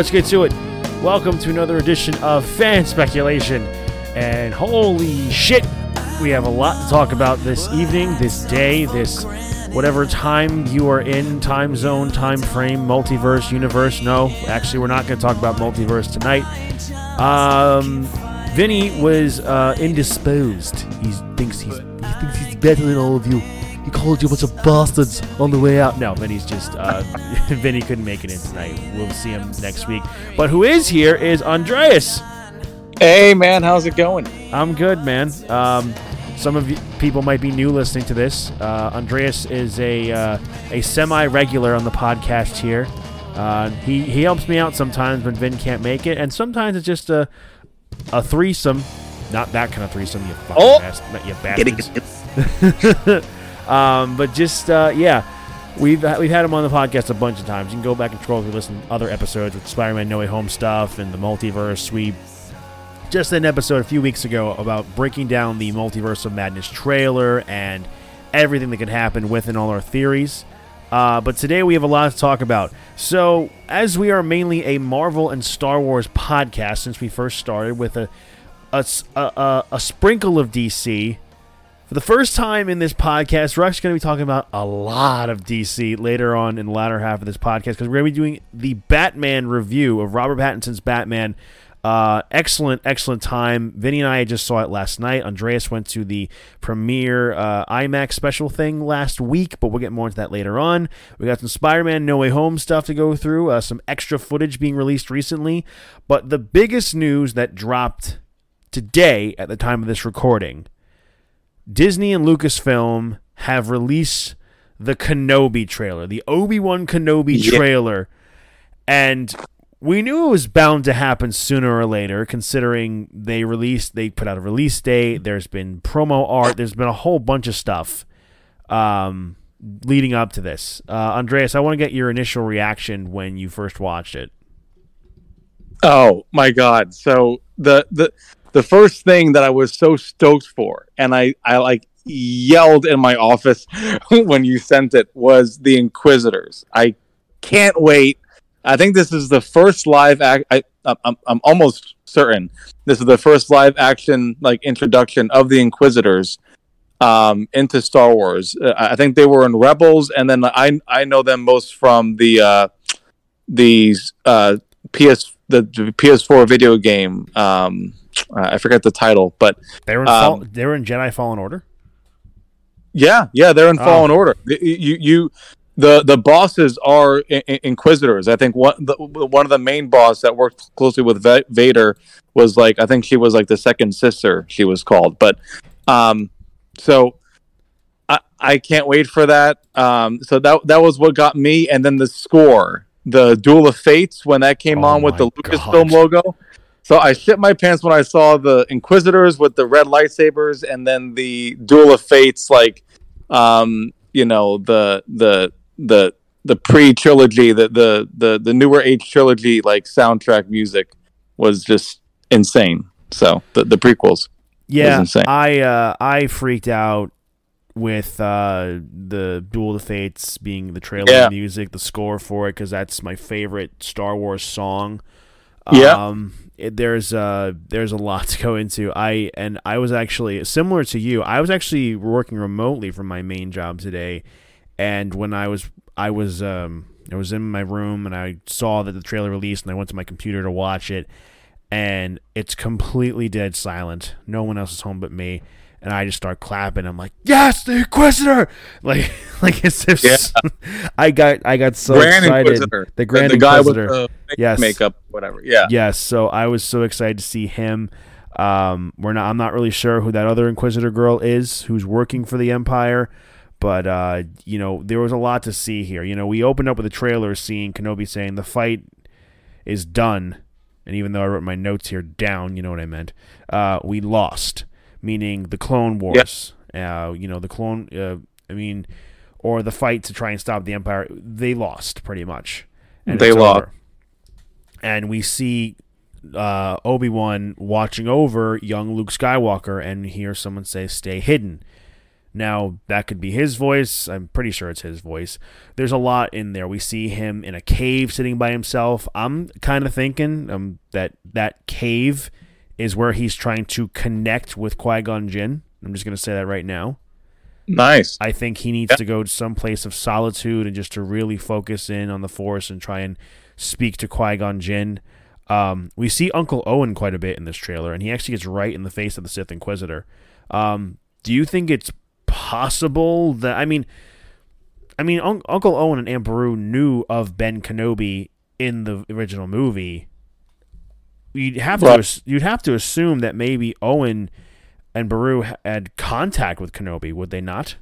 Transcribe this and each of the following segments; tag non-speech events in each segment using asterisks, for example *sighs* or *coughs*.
let's get to it. Welcome to another edition of Fan Speculation. And holy shit, we have a lot to talk about this evening, this day, this whatever time you are in, time zone, time frame, multiverse, universe. No, actually, we're not going to talk about multiverse tonight. Um, Vinny was uh, indisposed. He thinks he's he thinks he's better than all of you. He called you a bunch of bastards on the way out. No, Vinny's just uh, *laughs* Vinny couldn't make it in tonight. We'll see him next week. But who is here is Andreas. Hey man, how's it going? I'm good, man. Um, some of you people might be new listening to this. Uh, Andreas is a uh, a semi-regular on the podcast here. Uh, he he helps me out sometimes when Vin can't make it, and sometimes it's just a a threesome. Not that kind of threesome, you fucking Oh! bast- you bastards. *laughs* um, but just uh, yeah, we've we've had him on the podcast a bunch of times. You can go back and scroll through listen to other episodes with Spider-Man No Way Home stuff and the multiverse. We just an episode a few weeks ago about breaking down the Multiverse of Madness trailer and everything that could happen within all our theories. Uh, but today we have a lot to talk about. So, as we are mainly a Marvel and Star Wars podcast since we first started with a a a sprinkle of DC, for the first time in this podcast, we're actually going to be talking about a lot of DC later on in the latter half of this podcast because we're going to be doing the Batman review of Robert Pattinson's Batman. Uh, excellent, excellent time. Vinny and I just saw it last night. Andreas went to the premiere uh, IMAX special thing last week, but we'll get more into that later on. We got some Spider Man No Way Home stuff to go through, uh, some extra footage being released recently. But the biggest news that dropped today at the time of this recording Disney and Lucasfilm have released the Kenobi trailer, the Obi Wan Kenobi Yeah. trailer, and we knew it was bound to happen sooner or later, considering they released, they put out a release date. There's been promo art. There's been a whole bunch of stuff um, leading up to this. Uh, Andreas, I want to get your initial reaction when you first watched it. Oh my god. So the the the first thing that I was so stoked for and I I like yelled in my office *laughs* when you sent it was the Inquisitors. I can't wait. I think this is the first live act I I'm, I'm almost certain this is the first live action like introduction of the Inquisitors um into Star Wars. Uh, I think they were in Rebels and then I I know them most from the uh uh PS the, the PS4 video game. Um, I forget the title, but They were in, Um, Fall, they were in Jedi Fallen Order. yeah, yeah, they're in Oh. Fallen Order. You, you, the the bosses are Inquisitors. I think one the, one of the main boss that worked closely with Va- Vader was like I think she was like the second sister. She was called, but um, so. I, I can't wait for that. Um, so that that was what got me, and then the score, the Duel of Fates, when that came Oh on with the Lucasfilm logo. So I shit my pants when I saw the Inquisitors with the red lightsabers, and then the Duel of Fates, like, um, you know, the the the the pre trilogy, the the the the newer age trilogy, like soundtrack music was just insane. So the the prequels. Yeah, insane. I uh, I freaked out with uh, the Duel of the Fates being the trailer Yeah. music, the score for it, because that's my favorite Star Wars song. Yeah. Um, it, there's uh there's a lot to go into. I and I was actually similar to you. I was actually working remotely from my main job today, and when I was I was um I was in my room and I saw that the trailer released and I went to my computer to watch it and it's completely dead silent. No one else is home but me. And I just start clapping. I'm like, "Yes, the Inquisitor!" *laughs* Like, like as if *laughs* I got, I got so Grand excited. Inquisitor. The Grand the guy Inquisitor. with the Yes. makeup, whatever. Yeah. Yes, so I was so excited to see him. Um, we're not. I'm not really sure who that other Inquisitor girl is who's working for the Empire, but uh, you know there was a lot to see here. You know, we opened up with a trailer seeing Kenobi saying the fight is done, and even though I wrote my notes here down, you know what I meant. Uh, we lost, meaning the Clone Wars. Uh, you know, the clone. Uh, I mean, or the fight to try and stop the Empire. They lost pretty much. And They lost. over. And we see uh, Obi Wan watching over young Luke Skywalker, and hear someone say, "Stay hidden." Now, that could be his voice. I'm pretty sure it's his voice. There's a lot in there. We see him in a cave sitting by himself. I'm kind of thinking um, that that cave is where he's trying to connect with Qui Gon Jinn. I'm just going to say that right now. Nice. I think he needs to go to some place of solitude and just to really focus in on the Force and try and speak to Qui Gon Jinn. Um, we see Uncle Owen quite a bit in this trailer, and he actually gets right in the face of the Sith Inquisitor. Um, do you think it's possible that I mean, I mean, Un- Uncle Owen and Aunt Beru knew of Ben Kenobi in the original movie. You'd have Right. to you'd have to assume that maybe Owen and Beru had contact with Kenobi, would they not?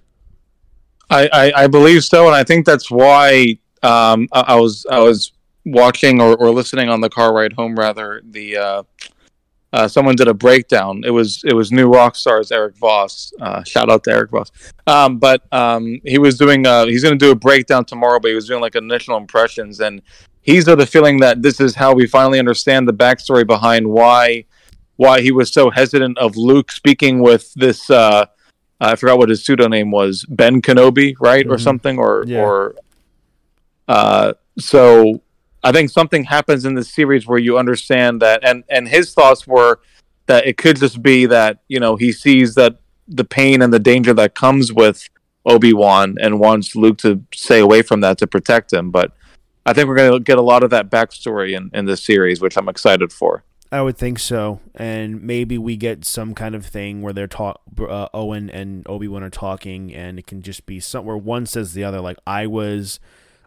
I, I, I believe so, and I think that's why um, I, I was I was watching or, or listening on the car ride home. Rather, the uh, uh, someone did a breakdown. It was it was new rock stars Erik Voss. Uh, shout out to Erik Voss. Um, but um, he was doing uh, he's going to do a breakdown tomorrow. But he was doing like initial impressions, and he's of the feeling that this is how we finally understand the backstory behind why why he was so hesitant of Luke speaking with this. Uh, I forgot what his pseudonym was, Ben Kenobi, right, or Mhm. something, or Yeah. or. Uh, so I think something happens in this series where you understand that, and and his thoughts were that it could just be that you know he sees that the pain and the danger that comes with Obi Wan and wants Luke to stay away from that to protect him, but. I think we're going to get a lot of that backstory in, in this series, which I'm excited for. I would think so, and maybe we get some kind of thing where they're talk. Uh, Owen and Obi Wan are talking, and it can just be somewhere one says the other, like I was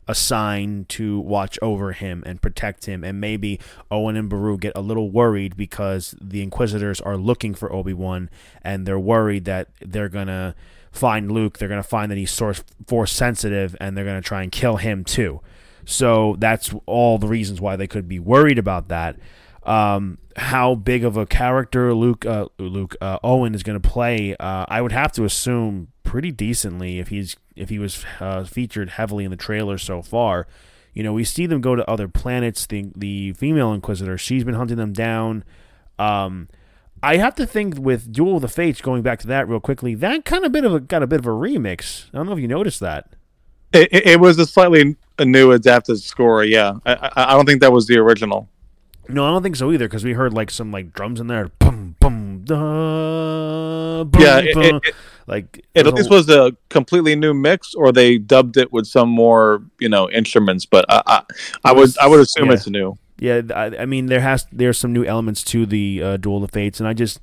assigned to watch over him and protect him, and maybe Owen and Beru get a little worried because the Inquisitors are looking for Obi Wan, and they're worried that they're gonna find Luke. They're gonna find that he's source force sensitive, and they're gonna try and kill him too. So that's all the reasons why they could be worried about that um, how big of a character Luke uh, Luke uh, Owen is going to play, uh, I would have to assume pretty decently if he's if he was uh, featured heavily in the trailer so far. You know, we see them go to other planets. The the female Inquisitor, she's been hunting them down. Um, I have to think with Duel of the Fates, going back to that real quickly, that kind of bit of a got a bit of a remix. I don't know if you noticed that. It, it, it was a slightly a new adapted score. Yeah, I, I, I don't think that was the original. No, I don't think so either because we heard like some like drums in there, boom, boom, da, boom, Yeah, it- boom. it- it- like It at least was a completely new mix, or they dubbed it with some more, you know, instruments. But I, I, I would, was- I would assume yeah. it's new. Yeah, I, I mean there has there's some new elements to the uh, Duel of Fates, and I just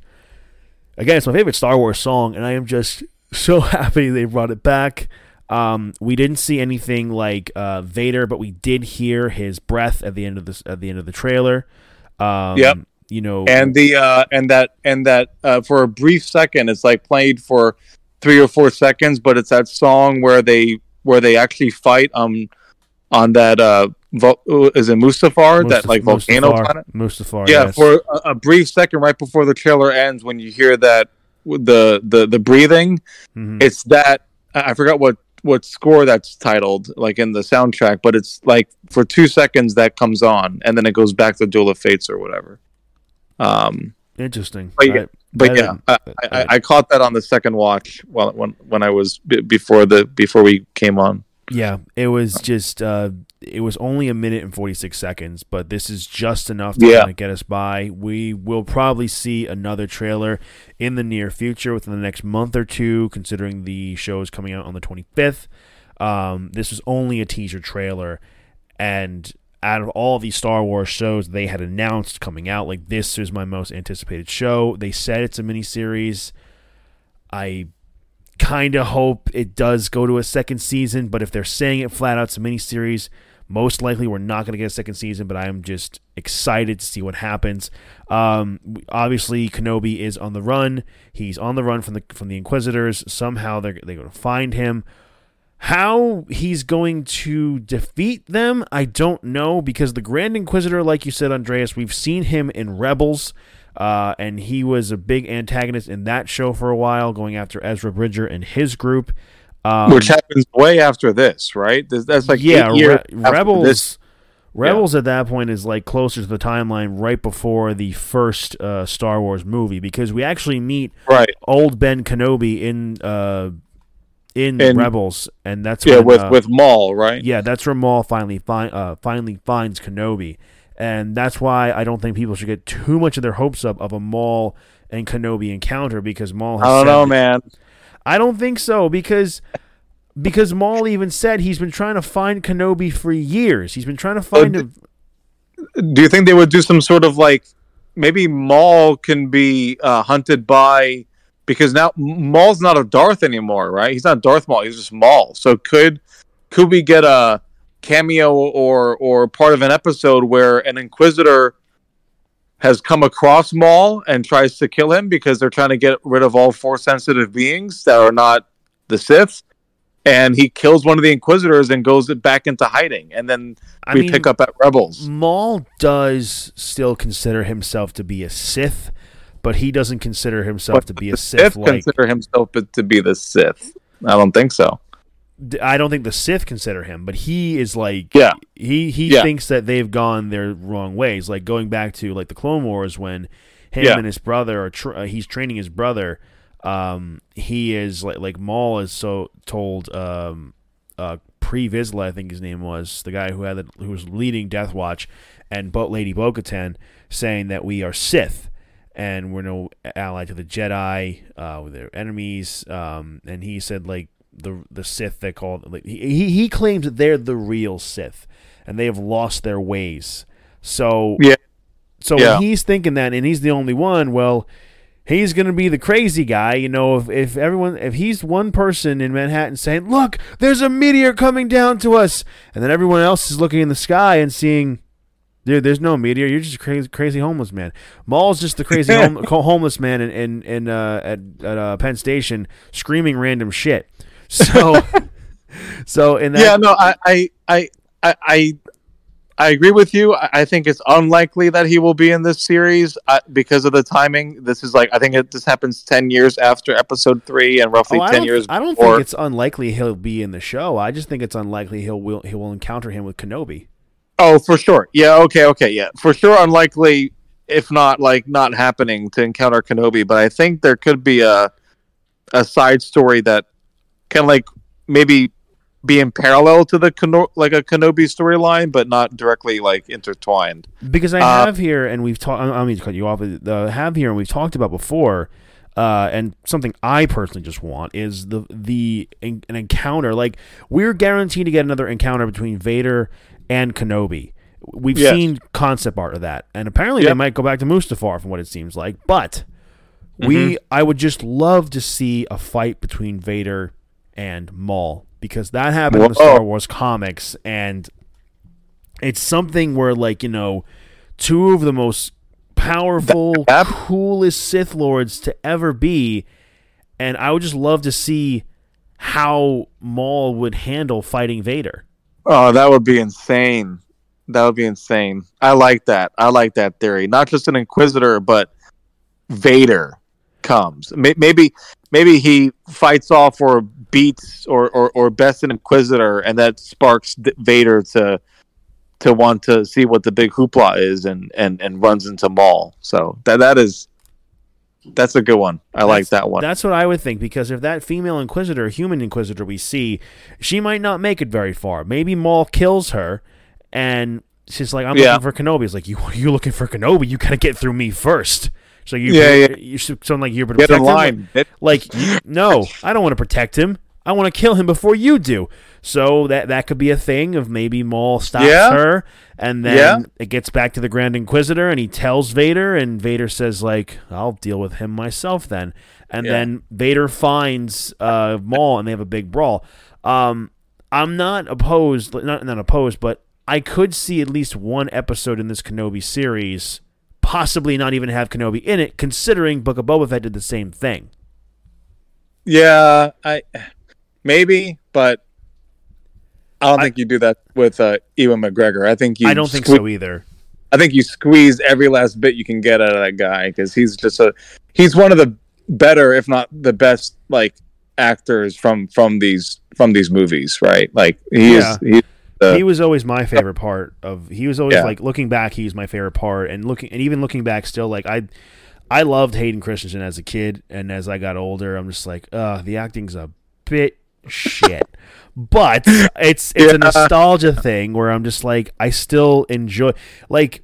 again it's my favorite Star Wars song, and I am just *laughs* so happy they brought it back. Um, we didn't see anything like uh, Vader, but we did hear his breath at the end of this at the end of the trailer. Um, Yep. You know, And the, uh, and that, and that, uh, for a brief second, it's like played for three or four seconds, but it's that song where they, where they actually fight, um, on that, uh, vo- is it Mustafar, that like volcano Mustafar- planet? Mustafar, yeah yes. for a, a brief second right before the trailer ends when you hear that the the the breathing Mhm. it's that I forgot what what score that's titled like in the soundtrack but it's like for two seconds that comes on and then it goes back to duel of fates or whatever um Interesting. But yeah, I- but I yeah I, I, I caught that on the second watch while when when i was b- before the before we came on Yeah, it was just uh, it was only a minute and forty six seconds, but this is just enough to Yeah. kinda get us by. We will probably see another trailer in the near future within the next month or two, considering the show is coming out on the twenty fifth. Um, this was only a teaser trailer, and out of all these Star Wars shows they had announced coming out, like this is my most anticipated show. They said it's a miniseries. I kind of hope it does go to a second season, but if they're saying it flat out, it's a miniseries, most likely we're not going to get a second season, but I'm just excited to see what happens. Um, obviously, Kenobi is on the run. He's on the run from the from the Inquisitors. Somehow they're they're going to find him. How he's going to defeat them, I don't know, because the Grand Inquisitor, like you said, Andreas, we've seen him in Rebels. Uh, and he was a big antagonist in that show for a while, going after Ezra Bridger and his group. Um, which happens way after this right that's like yeah, Re- Rebels. this. Rebels at that point is like closer to the timeline right before the first uh, Star Wars movie because we actually meet right old Ben Kenobi in uh, in, Rebels, and that's Yeah, when, with uh, with Maul, right? yeah, that's where Maul finally find uh, finally finds Kenobi, and that's why I don't think people should get too much of their hopes up of a Maul and Kenobi encounter because Maul. Has I don't know, that- man. I don't think so because because Maul even said he's been trying to find Kenobi for years. He's been trying to find Uh, him. Do you think they would do some sort of like maybe Maul can be uh, hunted by because now Maul's not a Darth anymore, right? He's not Darth Maul. He's just Maul. So could could we get a cameo or or part of an episode where an Inquisitor has come across Maul and tries to kill him because they're trying to get rid of all force sensitive beings that are not the Sith? And he kills one of the Inquisitors and goes back into hiding, and then I we mean, pick up at Rebels. Maul does still consider himself to be a Sith, but he doesn't consider himself But to be a Sith. Like consider himself to be the Sith. I don't think so. I don't think the Sith consider him, but he is like Yeah. he he Yeah. thinks that they've gone their wrong ways. Like going back to like the Clone Wars when him Yeah. and his brother are tr- uh, he's training his brother. Um, he is like like Maul is so told um uh Pre Vizsla I think his name was the guy who had the, who was leading Death Watch and Bo- Lady Bo-Katan saying that we are Sith and we're no ally to the Jedi. Uh, we're enemies. Um, and he said like the the Sith they call he he- claims that they're the real Sith and they have lost their ways. So Yeah. So Yeah. when he's thinking that and he's the only one, well, he's gonna be the crazy guy. You know, if if everyone if he's one person in Manhattan saying, "Look, there's a meteor coming down to us," and then everyone else is looking in the sky and seeing. Dude, there's no meteor. You're just a crazy, crazy homeless man. Maul's just the crazy *laughs* hom- homeless man in in, in uh, at at uh, Penn Station screaming random shit. So, *laughs* so in that, yeah, no, I, I, I, I, I, agree with you. I, think it's unlikely that he will be in this series uh, because of the timing. This is like I think it, this happens ten years after Episode three, and roughly Oh, I ten years. I don't before. think it's unlikely he'll be in the show. I just think it's unlikely he'll will he will encounter him with Kenobi. Oh, for sure. Yeah. Okay. Okay. Yeah. For sure. Unlikely, if not like not happening to encounter Kenobi. But I think there could be a a side story that can like maybe be in parallel to the Keno- like a Kenobi storyline, but not directly like intertwined. Because I Uh, have here, and we've talked. I mean to cut you off. Uh, have here, and we've talked about before. Uh, and something I personally just want is the the an encounter. Like we're guaranteed to get another encounter between Vader and Kenobi. We've Yes. seen concept art of that, and apparently they might go back to Mustafar from what it seems like. But Mm-hmm. we, I would just love to see a fight between Vader and Maul because that happened in the Star Wars comics, and it's something where like you know two of the most powerful That- coolest sith lords to ever be and i would just love to see how maul would handle fighting vader Oh, that would be insane. That would be insane. I like that. I like that theory. Not just an Inquisitor, but Vader comes. Maybe, maybe he fights off or beats or or, or bests an Inquisitor, and that sparks D- Vader to to want to see what the big hoopla is, and and and runs into Maul. So that that is that's a good one. I like that one. That's what I would think because if that female inquisitor, human inquisitor we see, she might not make it very far. Maybe Maul kills her, and she's like, "I'm Yeah. looking for Kenobi." It's like, "You you looking for Kenobi? You gotta get through me first. So you Yeah, yeah. you sound like you're Get in him. line. Like, you- no, I don't want to protect him. I want to kill him before you do. So that that could be a thing of maybe Maul stops Yeah. her, and then Yeah. it gets back to the Grand Inquisitor, and he tells Vader, and Vader says like, "I'll deal with him myself then." And Yeah. then Vader finds uh, Maul, and they have a big brawl. Um, I'm not opposed, not not opposed, but I could see at least one episode in this Kenobi series, possibly not even have Kenobi in it, considering Book of Boba Fett did the same thing. Yeah, I maybe, but I don't I- think you do that with uh, Ewan McGregor. I think you. I don't think sque- so either. I think you squeeze every last bit you can get out of that guy because he's just a he's one of the better, if not the best, like actors from from these from these movies, right? Like he Yeah. is. He, uh, he was always my favorite part of. He was always Yeah. like looking back. He was my favorite part, and looking and even looking back, still like I, I loved Hayden Christensen as a kid, and as I got older, I'm just like, uh, the acting's a bit shit. But it's *laughs* it's a nostalgia thing where I'm just like I still enjoy like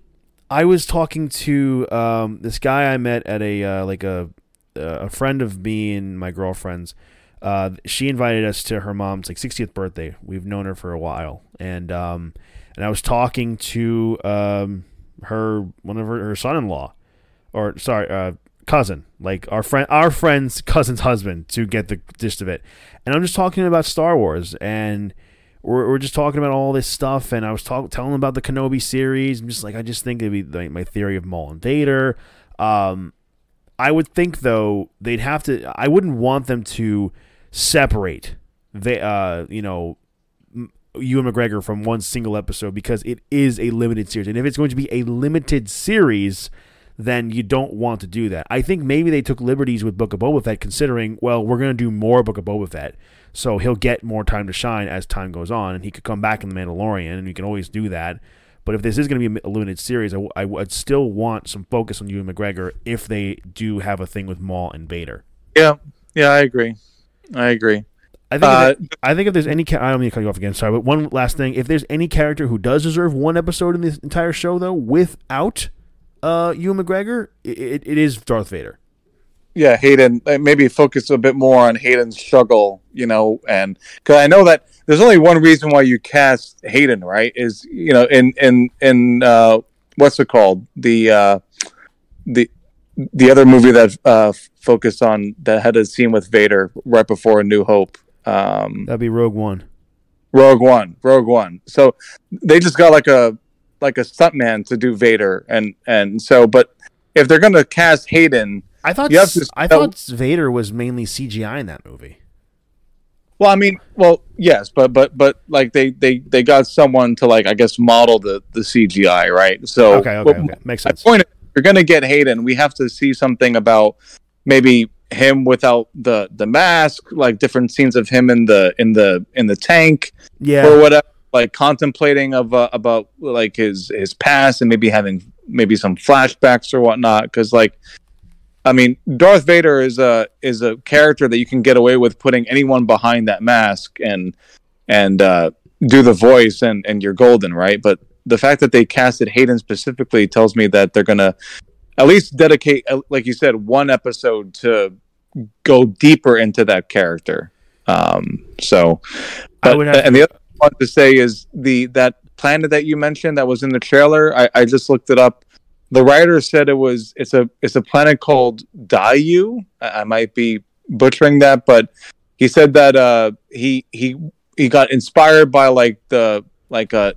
I was talking to um, this guy I met at a uh, like a a friend of me and my girlfriend's. Uh, she invited us to her mom's like 60th birthday. We've known her for a while, and um, and I was talking to um, her one of her, her son-in-law, or sorry, uh, cousin, like our friend, our friend's cousin's husband, to get the gist of it. And I'm just talking about Star Wars, and we're, we're just talking about all this stuff. And I was talking, telling about the Kenobi series. I'm just like, I just think it'd be like my theory of Maul and Vader. Um, I would think though they'd have to. I wouldn't want them to separate the uh, you know Ewan McGregor from one single episode because it is a limited series, and if it's going to be a limited series, then you don't want to do that. I think maybe they took liberties with Book of Boba Fett, considering well we're going to do more Book of Boba Fett, so he'll get more time to shine as time goes on, and he could come back in the Mandalorian, and you can always do that. But if this is going to be a limited series, I, I would still want some focus on Ewan McGregor if they do have a thing with Maul and Vader. Yeah, yeah, I agree. I agree. I think, uh, if, I think if there's any, I don't mean to cut you off again. Sorry, but one last thing: if there's any character who does deserve one episode in this entire show, though, without uh, Ewan McGregor, it, it is Darth Vader. Yeah, Hayden. Maybe focus a bit more on Hayden's struggle, you know, and because I know that there's only one reason why you cast Hayden, right? Is you know, in in in uh, what's it called? The uh, the the other movie that uh, focused on that had a scene with Vader right before A New Hope. Um, That'd be Rogue One. Rogue One, Rogue One. So they just got like a like a stuntman to do Vader, and and so, but if they're gonna cast Hayden, I thought to, I thought Vader was mainly CGI in that movie. Well, I mean, well, yes, but but but like they they they got someone to like I guess model the the CGI, right? So okay, okay, okay. makes sense. My point you're gonna get Hayden. We have to see something about maybe him without the the mask, like different scenes of him in the in the in the tank, yeah, or whatever. Like contemplating of uh, about like his his past and maybe having maybe some flashbacks or whatnot. Because like I mean, Darth Vader is a is a character that you can get away with putting anyone behind that mask and and uh, do the voice and and you're golden, right? But the fact that they casted Hayden specifically tells me that they're gonna at least dedicate, uh, like you said, one episode to go deeper into that character. Um, so, but, and the other one to say is the that planet that you mentioned that was in the trailer. I, I just looked it up the writer said it was it's a it's a planet called Daiyu. I, I might be butchering that, but he said that uh, he he he got inspired by like the like a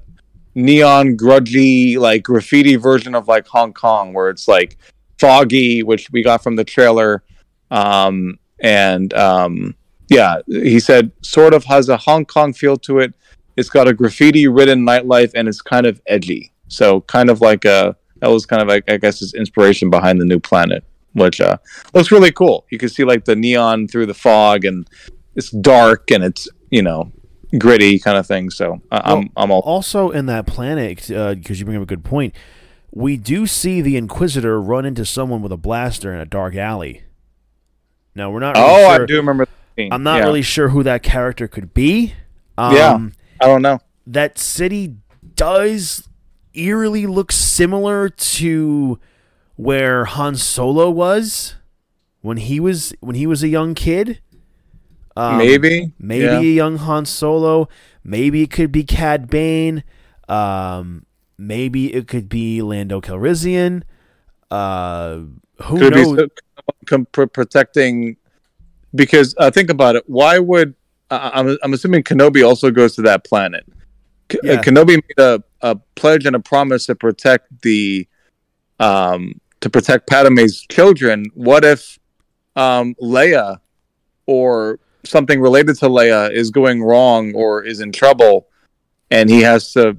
neon grudgy like graffiti version of like Hong Kong, where it's like foggy, which we got from the trailer, um, and um, yeah, he said sort of has a Hong Kong feel to it. It's got a graffiti ridden nightlife and it's kind of edgy. So kind of like a that was kind of like I guess his inspiration behind the new planet, which uh, looks really cool. You can see like the neon through the fog, and it's dark and it's you know gritty kind of thing. So well, I'm I'm all also in that planet because uh, you bring up a good point. We do see the Inquisitor run into someone with a blaster in a dark alley. Now we're not. Really oh, sure. I do remember. I'm not yeah. really sure who that character could be. Um, yeah, I don't know. That city does eerily look similar to where Han Solo was when he was when he was a young kid. Um, maybe, maybe yeah. a young Han Solo. Maybe it could be Cad Bane. Um, maybe it could be Lando Calrissian. Uh, who could knows? Be protecting because uh, think about it. Why would uh, I'm I'm assuming Kenobi also goes to that planet. Uh, yeah. Kenobi made a, a pledge and a promise to protect the um to protect Padme's children. What if um Leia or something related to Leia is going wrong or is in trouble and he has to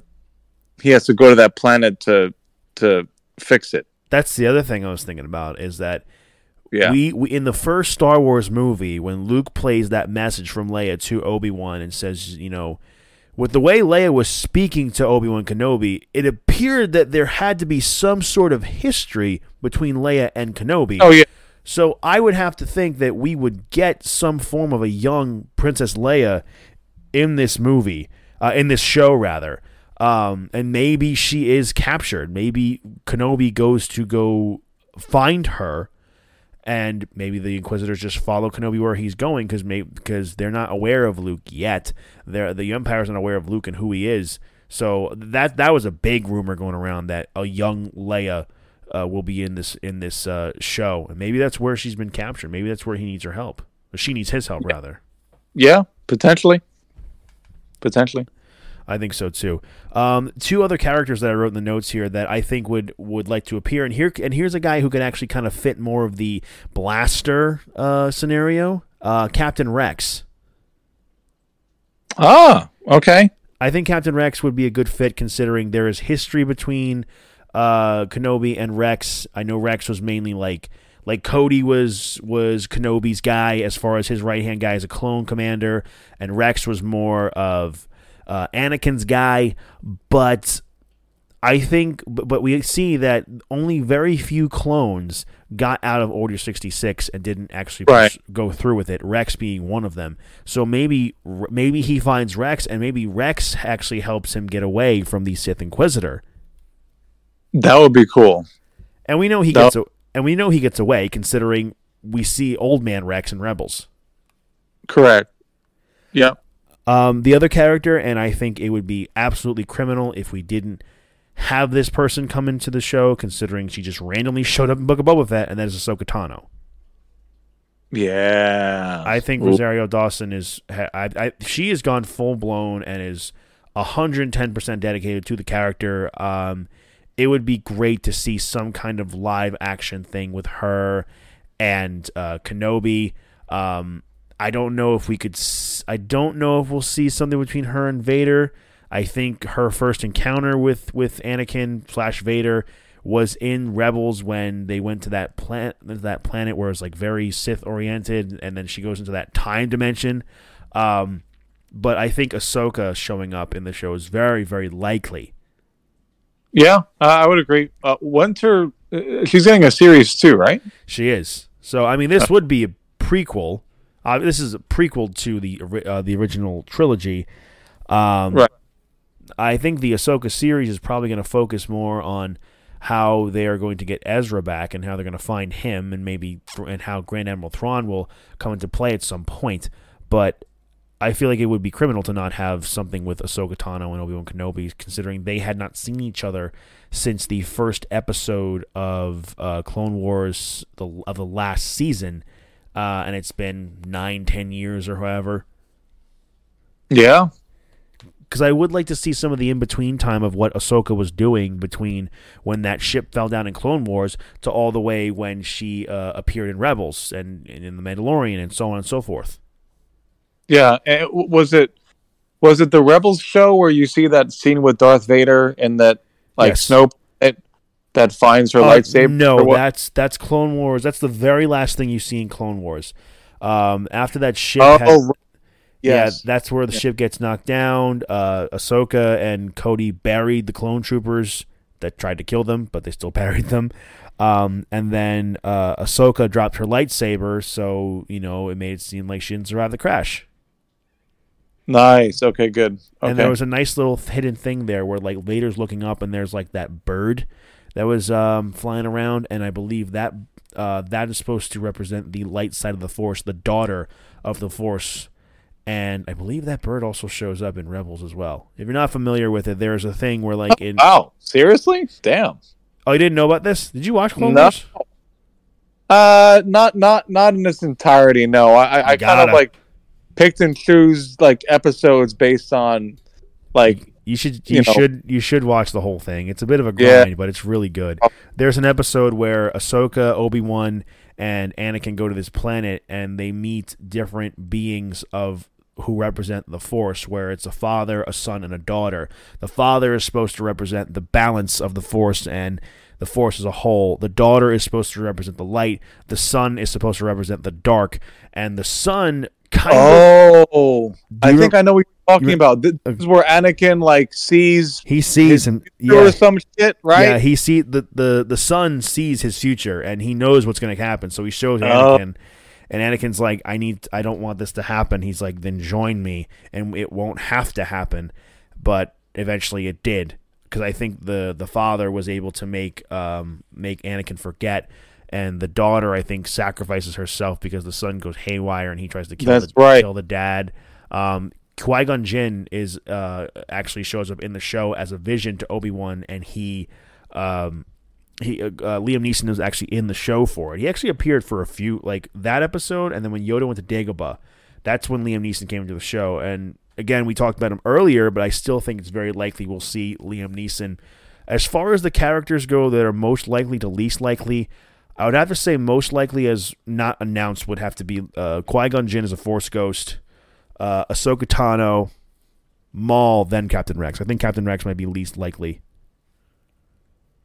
he has to go to that planet to to fix it. That's the other thing I was thinking about is that yeah. We, we in the first Star Wars movie when Luke plays that message from Leia to Obi-Wan and says, you know, with the way Leia was speaking to Obi Wan Kenobi, it appeared that there had to be some sort of history between Leia and Kenobi. Oh yeah. So I would have to think that we would get some form of a young Princess Leia in this movie, uh, in this show rather. Um, and maybe she is captured. Maybe Kenobi goes to go find her, and maybe the Inquisitors just follow Kenobi where he's going because because they're not aware of Luke yet. They're, the Empire's not aware of Luke and who he is. So that that was a big rumor going around that a young Leia uh, will be in this in this uh, show, and maybe that's where she's been captured. Maybe that's where he needs her help. Or she needs his help rather. Yeah, potentially. Potentially. I think so too. Um, two other characters that I wrote in the notes here that I think would would like to appear, and here and here's a guy who could actually kind of fit more of the blaster uh, scenario. Uh, Captain Rex. Ah, okay. I think Captain Rex would be a good fit considering there is history between uh, Kenobi and Rex. I know Rex was mainly like like Cody was was Kenobi's guy as far as his right hand guy as a clone commander, and Rex was more of uh, Anakin's guy. But I think, but we see that only very few clones got out of Order 66 and didn't actually right. go through with it. Rex being one of them. So maybe maybe he finds Rex, and maybe Rex actually helps him get away from the Sith Inquisitor. That would be cool. And we know he that gets and we know he gets away, considering we see Old Man Rex and Rebels. Correct. Yeah. Um, the other character, and I think it would be absolutely criminal if we didn't have this person come into the show, considering she just randomly showed up in Book of Boba Fett, and that is Ahsoka Tano. Yeah, I think. Rosario Dawson is. I, I, she has gone full blown and is hundred and ten percent dedicated to the character. Um, it would be great to see some kind of live action thing with her and uh, Kenobi. Um, I don't know if we could. S- I don't know if we'll see something between her and Vader. I think her first encounter with with Anakin slash Vader was in Rebels when they went to that planet that planet where it's like very Sith oriented, and then she goes into that time dimension. Um, but I think Ahsoka showing up in the show is very very likely. Yeah, uh, I would agree. Uh, Winter, uh, she's getting a series too, right? She is. So I mean, this uh. would be a prequel. Uh, this is a prequel to the uh, the original trilogy. Um, right. I think the Ahsoka series is probably going to focus more on how they are going to get Ezra back and how they're going to find him, and maybe and how Grand Admiral Thrawn will come into play at some point. But I feel like it would be criminal to not have something with Ahsoka Tano and Obi Wan Kenobi, considering they had not seen each other since the first episode of uh, Clone Wars the, of the last season, uh, and it's been nine, ten years or however. Yeah, because I would like to see some of the in between time of what Ahsoka was doing between when that ship fell down in Clone Wars to all the way when she uh, appeared in Rebels and, and, in The Mandalorian and so on and so forth. Yeah, was it was it the Rebels show where you see that scene with Darth Vader and that like yes. Snow it, that finds her uh, lightsaber? No, that's that's Clone Wars. That's the very last thing you see in Clone Wars. Um, after that ship. Oh, had, Yes. Yeah, that's where the yeah. ship gets knocked down. Uh, Ahsoka and Cody buried the clone troopers that tried to kill them, but they still *laughs* buried them. Um, and then uh, Ahsoka dropped her lightsaber, so you know it made it seem like she didn't survive the crash. Nice. Okay, good. Okay. And there was a nice little hidden thing there where like Vader's looking up and there's like that bird that was um, flying around, and I believe that uh, that is supposed to represent the light side of the Force, the daughter of the Force and I believe that bird also shows up in Rebels as well. If you're not familiar with it, there's a thing where like in *laughs* oh seriously, damn. Oh, you didn't know about this? Did you watch Clone no. Wars? Uh, not not not in its entirety. No, I I kind of like picked and choose like episodes based on like you should you, you know. should you should watch the whole thing. It's a bit of a grind, yeah. but it's really good. There's an episode where Ahsoka, Obi Wan, and Anakin go to this planet and they meet different beings of who represent the Force, where it's a father, a son, and a daughter. The father is supposed to represent the balance of the Force and the Force as a whole. The daughter is supposed to represent the light. The son is supposed to represent the dark. And the son kind oh, I think I know what you're talking you- about. This is where Anakin like sees he sees and yeah, some shit, right? yeah, he see the, the the son sees his future and he knows what's going to happen. So he shows Oh. Anakin, and Anakin's like, "I need, I don't want this to happen." He's like, "Then join me," and it won't have to happen, but eventually it did because I think the the father was able to make um make Anakin forget. And the daughter, I think, sacrifices herself because the son goes haywire and he tries to kill That's the right. kill the dad. Um, Qui Gon Jinn is uh, actually shows up in the show as a vision to Obi Wan, and he, um, he uh, uh, Liam Neeson is actually in the show for it. He actually appeared for a few like that episode, and then when Yoda went to Dagobah, that's when Liam Neeson came into the show. And again, we talked about him earlier, but I still think it's very likely we'll see Liam Neeson. As far as the characters go that are most likely to least likely, I would have to say most likely as not announced would have to be uh, Qui Gon Jinn as a Force ghost, uh, Ahsoka Tano, Maul, then Captain Rex. I think Captain Rex might be least likely.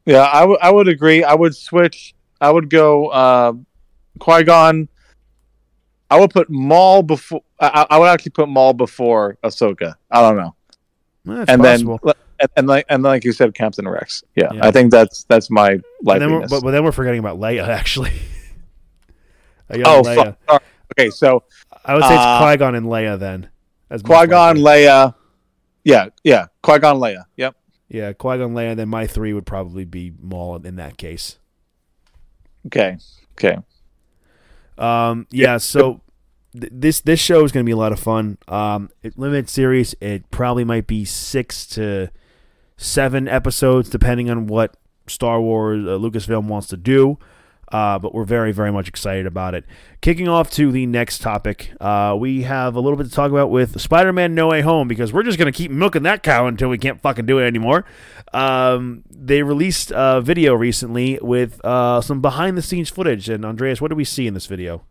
Yeah, I would I would agree. I would switch. I would go uh, Qui Gon. I would put Maul before. I, I would actually put Maul before Ahsoka. I don't know, Eh, and possible. then and, and like and like you said, Captain Rex. Yeah, Yeah. I think that's that's my And then we're, likeliness. but, but then we're forgetting about Leia *laughs* actually. Oh, Leia. fuck. Okay, so I would say it's Uh, Qui Gon and Leia then. as Qui Gon. Leia. Yeah, yeah, Qui Gon, Leia. Yep. Yeah, Qui Gon, Leia. Then my three would probably be Maul in that case. Okay. Okay. Um, yeah, so this this show is going to be a lot of fun. Um, it, limited series. It probably might be six to seven episodes, depending on what Star Wars uh, Lucasfilm wants to do. Uh, but we're very, very much excited about it. Kicking off to the next topic, uh, we have a little bit to talk about with Spider-Man: No Way Home because we're just gonna keep milking that cow until we can't fucking do it anymore. Um, they released a video recently with uh, some behind-the-scenes footage, and Andreas, what do we see in this video?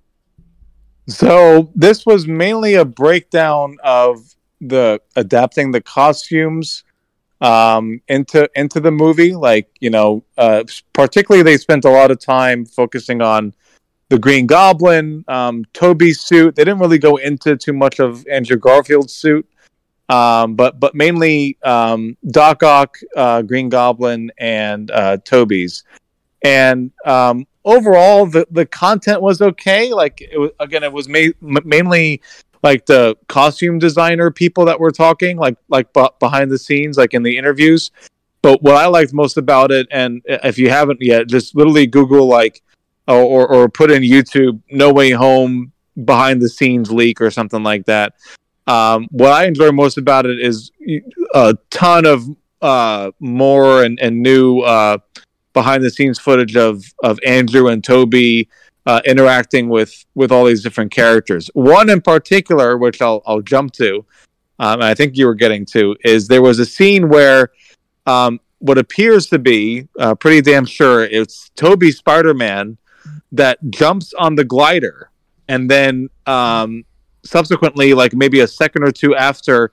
So this was mainly a breakdown of the adapting the costumes um, into into the movie. Like you know, uh, particularly they spent a lot of time focusing on the Green Goblin, um, Tobey's suit. They didn't really go into too much of Andrew Garfield's suit, um, but but mainly um, Doc Ock, uh, Green Goblin, and uh, Tobey's. And um, overall, the the content was okay. Like it was, again, it was ma- mainly like the costume designer people that were talking, like like b- behind the scenes, like in the interviews. But what I liked most about it, and if you haven't yet, just literally Google like or or, put in YouTube "No Way Home" behind the scenes leak or something like that. Um, what I enjoy most about it is a ton of uh, more and, and new uh, behind the scenes footage of of Andrew and Tobey uh, interacting with with all these different characters. One in particular, which I'll I'll jump to, um, and I think you were getting to, is there was a scene where um, what appears to be uh, pretty damn sure it's Tobey Spider Man that jumps on the glider, and then um, subsequently, like maybe a second or two after,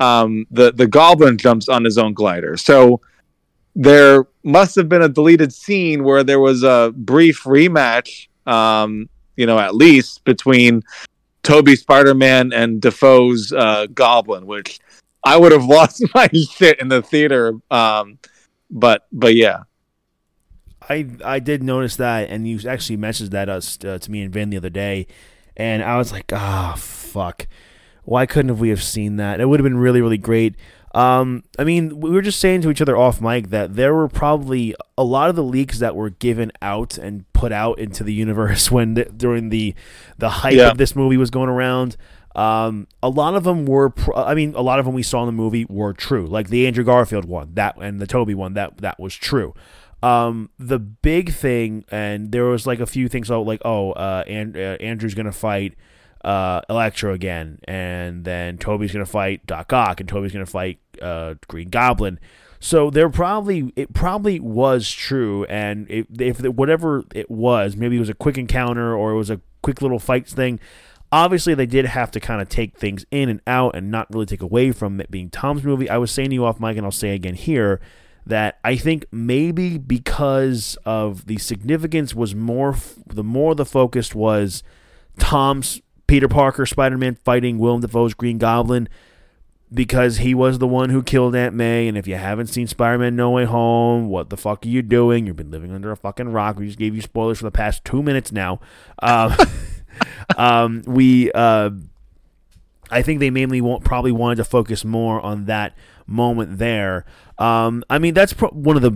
um, the the Goblin jumps on his own glider. So there must have been a deleted scene where there was a brief rematch, um, you know, at least between Tobey Spider Man and Dafoe's uh, Goblin, which I would have *laughs* lost my shit in the theater. Um, but but yeah, I I did notice that, and you actually messaged that us uh, to me and Vin the other day, and I was like, ah, fuck. Why couldn't have we have seen that? It would have been really, really great. Um, I mean, we were just saying to each other off mic that there were probably a lot of the leaks that were given out and put out into the *laughs* universe when the, during the the hype Yeah. of this movie was going around. Um, a lot of them were. Pro- I mean, a lot of them we saw in the movie were true. Like the Andrew Garfield one, that and the Tobey one, that that was true. Um, the big thing, and there was like a few things out, like, oh, uh, and, uh, Andrew's gonna fight uh, Electro again, and then Tobey's gonna fight Doc Ock, and Tobey's gonna fight uh, Green Goblin. So there probably it probably was true, and if, whatever it was, maybe it was a quick encounter or it was a quick little fight thing. Obviously, they did have to kind of take things in and out and not really take away from it being Tom's movie. I was saying to you off mic, and I'll say again here that I think maybe because of the significance was more the more the focus was Tom's Peter Parker Spider Man fighting Willem Dafoe's Green Goblin because he was the one who killed Aunt May. And if you haven't seen Spider Man No Way Home, what the fuck are you doing? You've been living under a fucking rock. We just gave you spoilers for the past two minutes now. Um, *laughs* um, we, uh, I think they mainly want, probably wanted to focus more on that moment there. Um, I mean, that's pro- one of the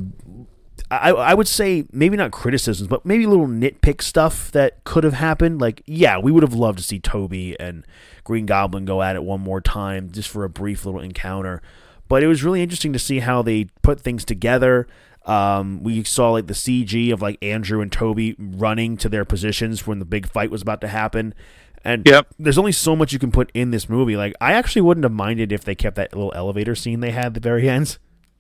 I, I would say maybe not criticisms, but maybe little nitpick stuff that could have happened. Like, yeah, we would have loved to see Tobey and Green Goblin go at it one more time just for a brief little encounter. But it was really interesting to see how they put things together. Um, we saw like the CG of like Andrew and Tobey running to their positions when the big fight was about to happen. And Yep. there's only so much you can put in this movie. Like, I actually wouldn't have minded if they kept that little elevator scene they had at the very *laughs* end.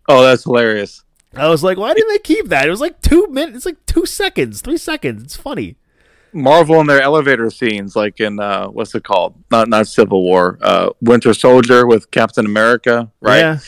Oh, that's hilarious. I was like, why didn't they keep that? It was like two minutes. It's like two seconds, three seconds. It's funny. Marvel and their elevator scenes, like in uh, what's it called? Not not Civil War, uh, Winter Soldier with Captain America, right? Yeah.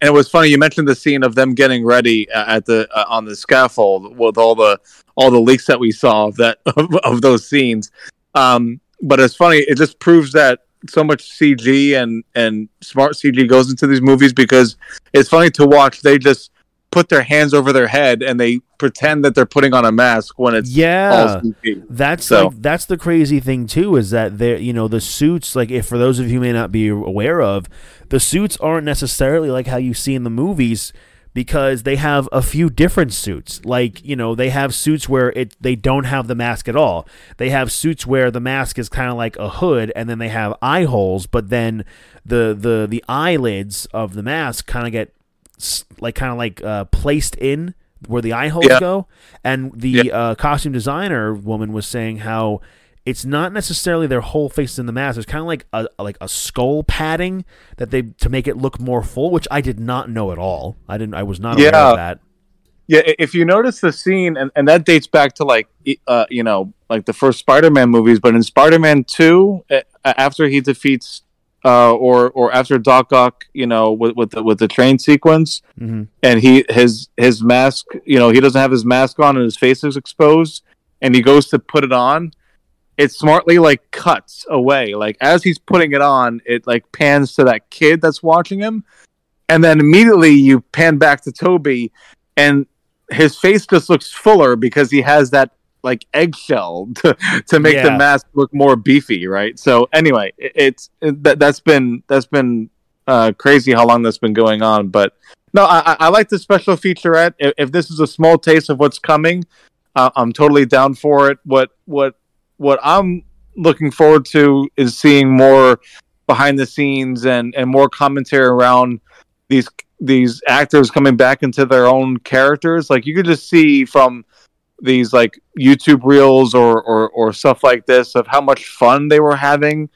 And it was funny. You mentioned the scene of them getting ready uh, at the uh, on the scaffold with all the all the leaks that we saw of that *laughs* of, of those scenes. Um, but it's funny. It just proves that so much CG and and smart CG goes into these movies because it's funny to watch. They just put their hands over their head and they pretend that they're putting on a mask when it's Yeah. all That's So- like that's the crazy thing too is that they you know the suits like if for those of you who may not be aware of the suits aren't necessarily like how you see in the movies because they have a few different suits. Like you know they have suits where it they don't have the mask at all. They have suits where the mask is kind of like a hood and then they have eye holes but then the the the eyelids of the mask kind of get like kind of like uh, placed in where the eye holes Yeah. go. And the uh, costume designer woman was saying how it's not necessarily their whole face in the mask. It's kind of like a like a skull padding that they to make it look more full, which I did not know at all. I didn't. I was not aware Yeah. of that. Yeah, if you notice the scene, and, and that dates back to like uh, you know like the first Spider-Man movies, but in Spider-Man Two, after he defeats uh, or or after Doc Ock, you know, with with the, with the train sequence, hmm and he his his mask, you know, he doesn't have his mask on and his face is exposed, and he goes to put it on. It smartly like cuts away, like as he's putting it on, it like pans to that kid that's watching him, and then immediately you pan back to Tobey, and his face just looks fuller because he has that like eggshell *laughs* to, to make the mask look more beefy, right? So anyway, it, it's it, that, that's been that's been uh, crazy how long that's been going on, but no, I, I- I like the special featurette. If, if this is a small taste of what's coming, uh, I'm totally down for it. What what what I'm looking forward to is seeing more behind the scenes and and more commentary around these these actors coming back into their own characters. Like you could just see from these like YouTube reels or or, or stuff like this of how much fun they were having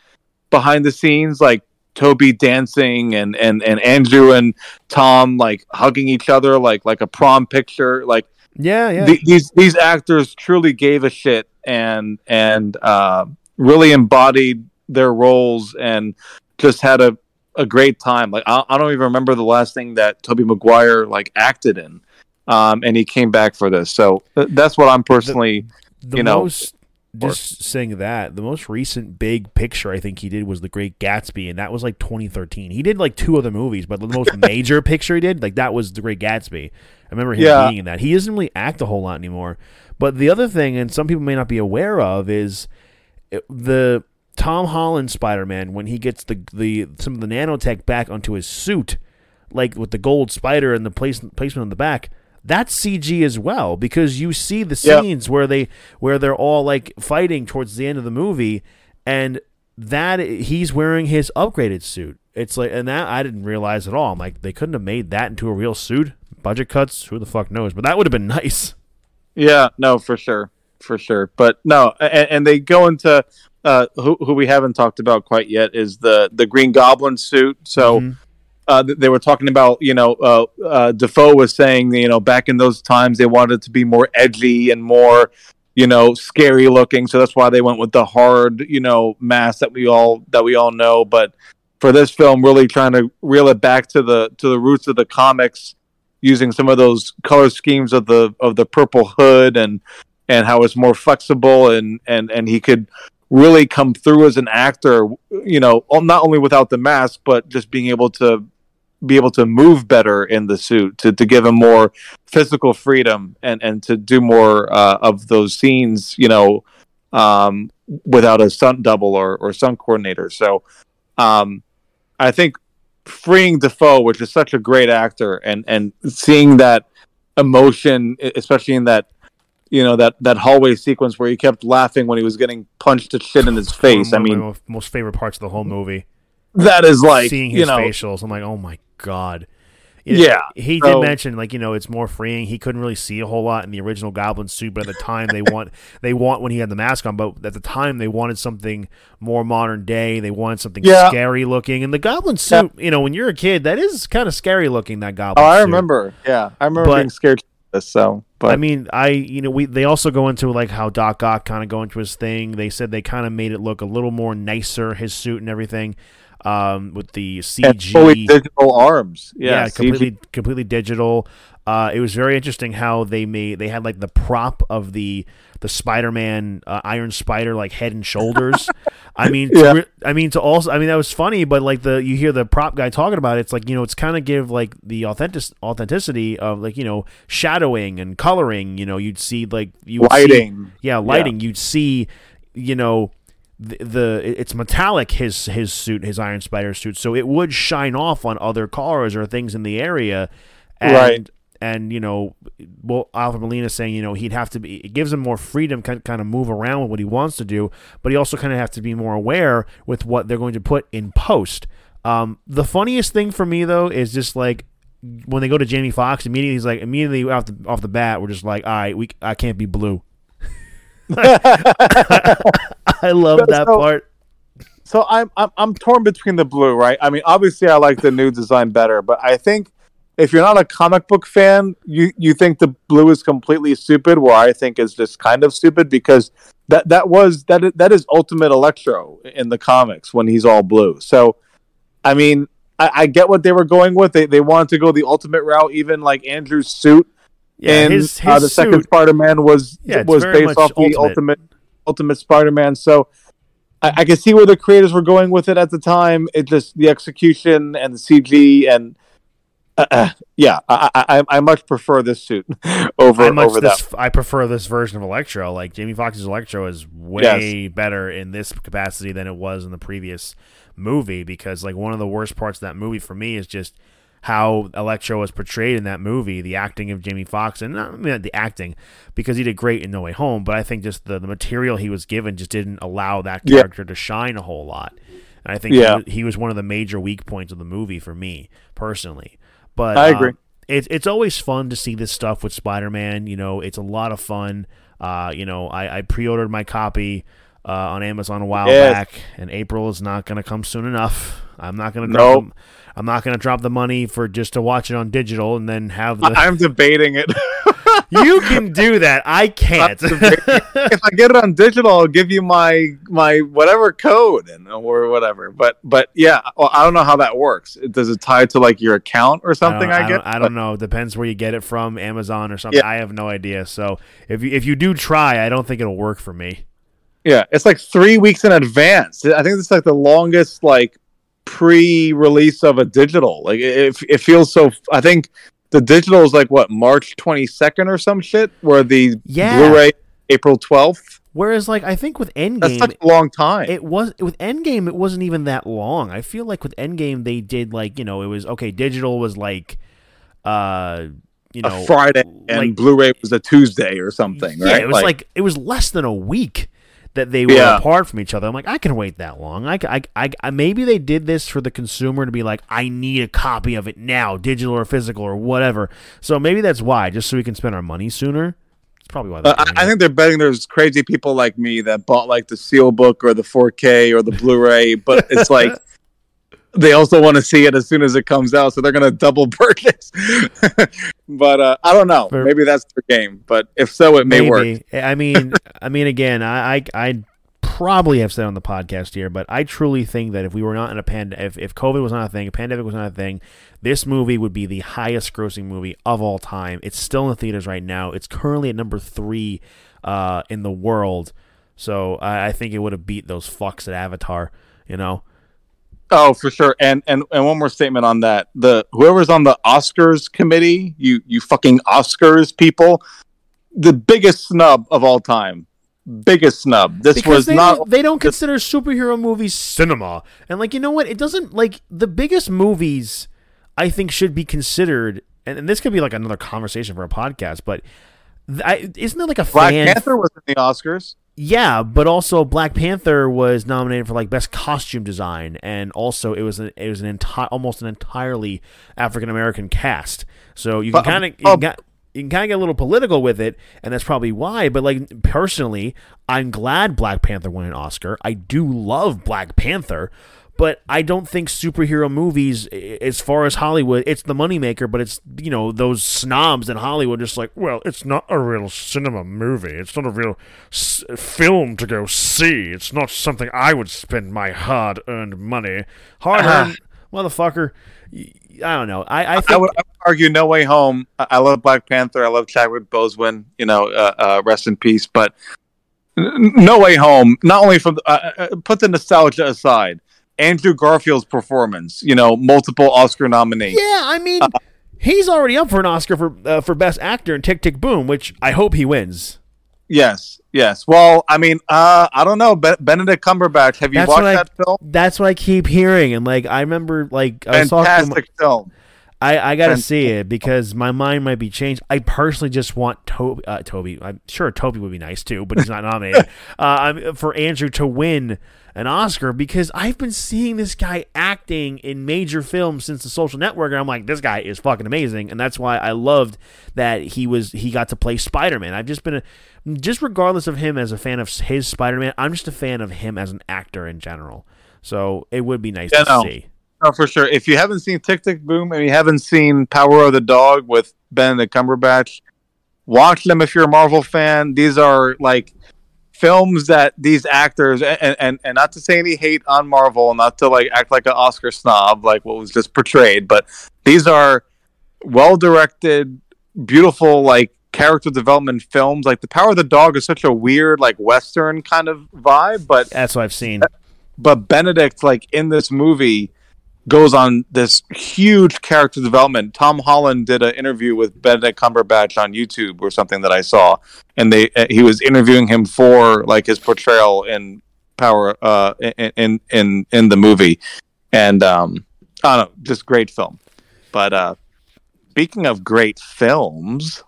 behind the scenes, like Tobey dancing and and and Andrew and Tom like hugging each other like like a prom picture. Like Yeah, yeah. the- these these actors truly gave a shit and and uh, really embodied their roles and just had a, a great time. Like I, I don't even remember the last thing that Tobey Maguire like acted in, um, and he came back for this. So th- that's what I'm personally. the you know, most just saying that the most recent big picture I think he did was The Great Gatsby, and that was like 2013. He did like two other movies, but the most *laughs* major picture he did, like that was The Great Gatsby. I remember him Yeah. being in that. He doesn't really act a whole lot anymore. But the other thing, and some people may not be aware of, is the Tom Holland Spider-Man when he gets the the some of the nanotech back onto his suit, like with the gold spider and the place, placement on the back. That's CG as well because you see the Yep. scenes where they where they're all like fighting towards the end of the movie, and that he's wearing his upgraded suit. It's like, and that I didn't realize at all. I'm like, they couldn't have made that into a real suit. Budget cuts, who the fuck knows? But that would have been *laughs* nice. Yeah, no, for sure, for sure. But no, and, and they go into uh, who who we haven't talked about quite yet is the the Green Goblin suit. So. Mhm. Uh, they were talking about, you know, uh, uh, Dafoe was saying, you know, back in those times they wanted to be more edgy and more, you know, scary looking. So that's why they went with the hard, you know, mask that we all that we all know. But for this film, really trying to reel it back to the to the roots of the comics, using some of those color schemes of the of the purple hood and and how it's more flexible and and and he could really come through as an actor. You know, not only without the mask, but just being able to be able to move better in the suit to, to give him more physical freedom and, and to do more uh, of those scenes, you know, um, without a stunt double or, or stunt coordinator. So um, I think freeing Dafoe which is such a great actor, and, and seeing that emotion, especially in that you know that that hallway sequence where he kept laughing when he was getting punched to shit in his face. I mean, most favorite parts of the whole movie. That is like seeing his you know, facials. I'm like, oh my god. yeah, he so, did mention like you know it's more freeing. He couldn't really see a whole lot in the original Goblin suit, but at the time they want *laughs* they want when he had the mask on. But at the time they wanted something more modern day. They wanted something yeah. scary looking. And the Goblin suit, yeah. you know, when you're a kid, that is kind of scary looking. That Goblin. Oh, I suit. remember. Yeah, I remember but, being scared. So, but I mean, I you know we they also go into like how Doc Ock kind of go into his thing. They said they kind of made it look a little more nicer, his suit and everything um, with the CG fully digital arms. Yeah, yeah completely completely digital. Uh, it was very interesting how they made they had like the prop of the the Spider-Man uh, Iron Spider like head and shoulders. *laughs* I mean, yeah. to, I mean to also I mean that was funny, but like the you hear the prop guy talking about it, it's like you know it's kind of give like the authentic authenticity of like you know shadowing and coloring. You know, you'd see like you lighting, see, yeah, lighting. Yeah. You'd see you know the, the it's metallic his his suit his Iron Spider suit, so it would shine off on other cars or things in the area, and, right? And you know, well, Alfred Molina saying you know he'd have to be it gives him more freedom, kind kind of move around with what he wants to do, but he also kind of have to be more aware with what they're going to put in post. Um, the funniest thing for me though is just like when they go to Jamie Foxx immediately he's like immediately off the off the bat, we're just like, all right, we I can't be blue. I *laughs* *laughs* *laughs* love that so, part. So I'm, I'm I'm torn between the blue, right? I mean, obviously I like the new design better, but I think if you're not a comic book fan, you you think the blue is completely stupid, where I think is just kind of stupid because that that was that that is Ultimate Electro in the comics when he's all blue. So, I mean, I, I get what they were going with. They they wanted to go the ultimate route, even like Andrew's suit yeah, and his, his uh, the suit, second Spider-Man was yeah, was based off ultimate. the ultimate Ultimate Spider-Man. So I, I can see where the creators were going with it at the time. It just the execution and the CG and uh, uh, yeah, I, I, I much prefer this suit *laughs* over over this, that. I prefer this version of Electro. Like Jamie Foxx's Electro is way yes. better in this capacity than it was in the previous movie because like one of the worst parts of that movie for me is just how Electro was portrayed in that movie, the acting of Jamie Foxx, and not I mean, the acting because he did great in No Way Home, but I think just the, the material he was given just didn't allow that character yeah. to shine a whole lot. And I think yeah. he, he, was one of the major weak points of the movie for me personally. But I agree. Um, it's it's always fun to see this stuff with Spider Man. You know, it's a lot of fun. Uh, you know, I, I pre ordered my copy. Uh, on Amazon a while yes. back, and April is not going to come soon enough. I'm not going to. Nope. I'm not going to drop the money for just to watch it on digital and then have the. I'm debating it. *laughs* you can *laughs* do that. I can't. if I get it on digital, I'll give you my my whatever code and or whatever. But but yeah, well, I don't know how that works. Does it tie to like your account or something? I, I, get. I don't, I don't know. It depends where you get it from, Amazon or something. Yeah. I have no idea. So if you if you do try, I don't think it'll work for me. Yeah, it's like three weeks in advance. I think it's like the longest like pre-release of a digital. Like it, it feels so. I think the digital is like what March 22nd or some shit, where the yeah. Blu-ray April 12th. Whereas, like, I think with Endgame, that's such a long time. It was with Endgame, it wasn't even that long. I feel like with Endgame, they did like you know, it was okay. Digital was like, uh, you know, a Friday, and like, Blu-ray was a Tuesday or something. Yeah, right? it was like, like it was less than a week that they were yeah. apart from each other. I'm like, I can wait that long. I, I, I, I, maybe they did this for the consumer to be like, I need a copy of it now, digital or physical or whatever. So maybe that's why, just so we can spend our money sooner. It's probably why. Uh, I, I think they're betting there's crazy people like me that bought like the steelbook or the 4K or the Blu-ray, but it's like *laughs* they also want to see it as soon as it comes out, so they're going to double *laughs* purchase. but uh, I don't know. For, maybe that's their game. But if so, it may maybe. work. I mean, I mean, again, I, I, I probably have said on the podcast here, but I truly think that if we were not in a pandemic, if, if COVID was not a thing, a pandemic was not a thing, this movie would be the highest grossing movie of all time. It's still in the theaters right now. It's currently at number three uh, in the world So I, I think it would have beat those fucks at Avatar. You know. Oh, for sure. And and and one more statement on that. The whoever's on the Oscars committee, you you fucking Oscars people, the biggest snub of all time. Biggest snub. This because was they not don't, they don't consider superhero movies cinema, and like you know what, it doesn't like the biggest movies. I think should be considered, and, and this could be like another conversation for a podcast, but I, isn't there like a Black fan? Panther was in the Oscars. Yeah, but also Black Panther was nominated for like best costume design, and also it was an, it was an entire almost an entirely African American cast. So you can um, kind of um, you can, you can kind of get a little political with it, and that's probably why. But like personally, I'm glad Black Panther won an Oscar. I do love Black Panther. But I don't think superhero movies, as far as Hollywood, it's the moneymaker, but it's, you know, those snobs in Hollywood just like, well, it's not a real cinema movie. It's not a real s- film to go see. It's not something I would spend my hard earned money. Hard earned, motherfucker. I don't know. I, I think. I would, I would argue No Way Home. I, I love Black Panther. I love Chadwick Boseman. You know, uh, uh, rest in peace. But No Way Home. Not only from uh, uh, put the nostalgia aside. Andrew Garfield's performance. You know, multiple Oscar nominee. yeah, I mean, he's already up for an Oscar for uh, for Best Actor in Tick Tick Boom, which I hope he wins. Yes, yes. Well, I mean, uh, I don't know. Be- Benedict Cumberbatch. Have you That's watched I- that film? That's what I keep hearing. And like, I remember, like, I was talking to my- Fantastic film. I, I gotta see it because my mind might be changed. I personally just want Tobey. Uh, Tobey, I'm sure Tobey would be nice too, but he's not nominated. *laughs* uh, I'm, for Andrew to win an Oscar because I've been seeing this guy acting in major films since The Social Network, and I'm like, this guy is fucking amazing, and that's why I loved that he was he got to play Spider Man. I've just been a just regardless of him as a fan of his Spider Man, I'm just a fan of him as an actor in general. So it would be nice Yeah, to no. see. Oh, for sure. If you haven't seen Tick Tick Boom and you haven't seen Power of the Dog with Benedict Cumberbatch, watch them if you're a Marvel fan. These are like films that these actors and and, and not to say any hate on Marvel, not to like act like an Oscar snob like what was just portrayed, but these are well directed, beautiful like character development films. Like the Power of the Dog is such a weird like western kind of vibe, but That's what I've seen. but Benedict, like in this movie, goes on this huge character development. Tom Holland did an interview with Benedict Cumberbatch on YouTube or something that I saw, and they uh, he was interviewing him for like his portrayal in Power uh in in in, the movie, and um I don't know, just great film. But uh speaking of great films,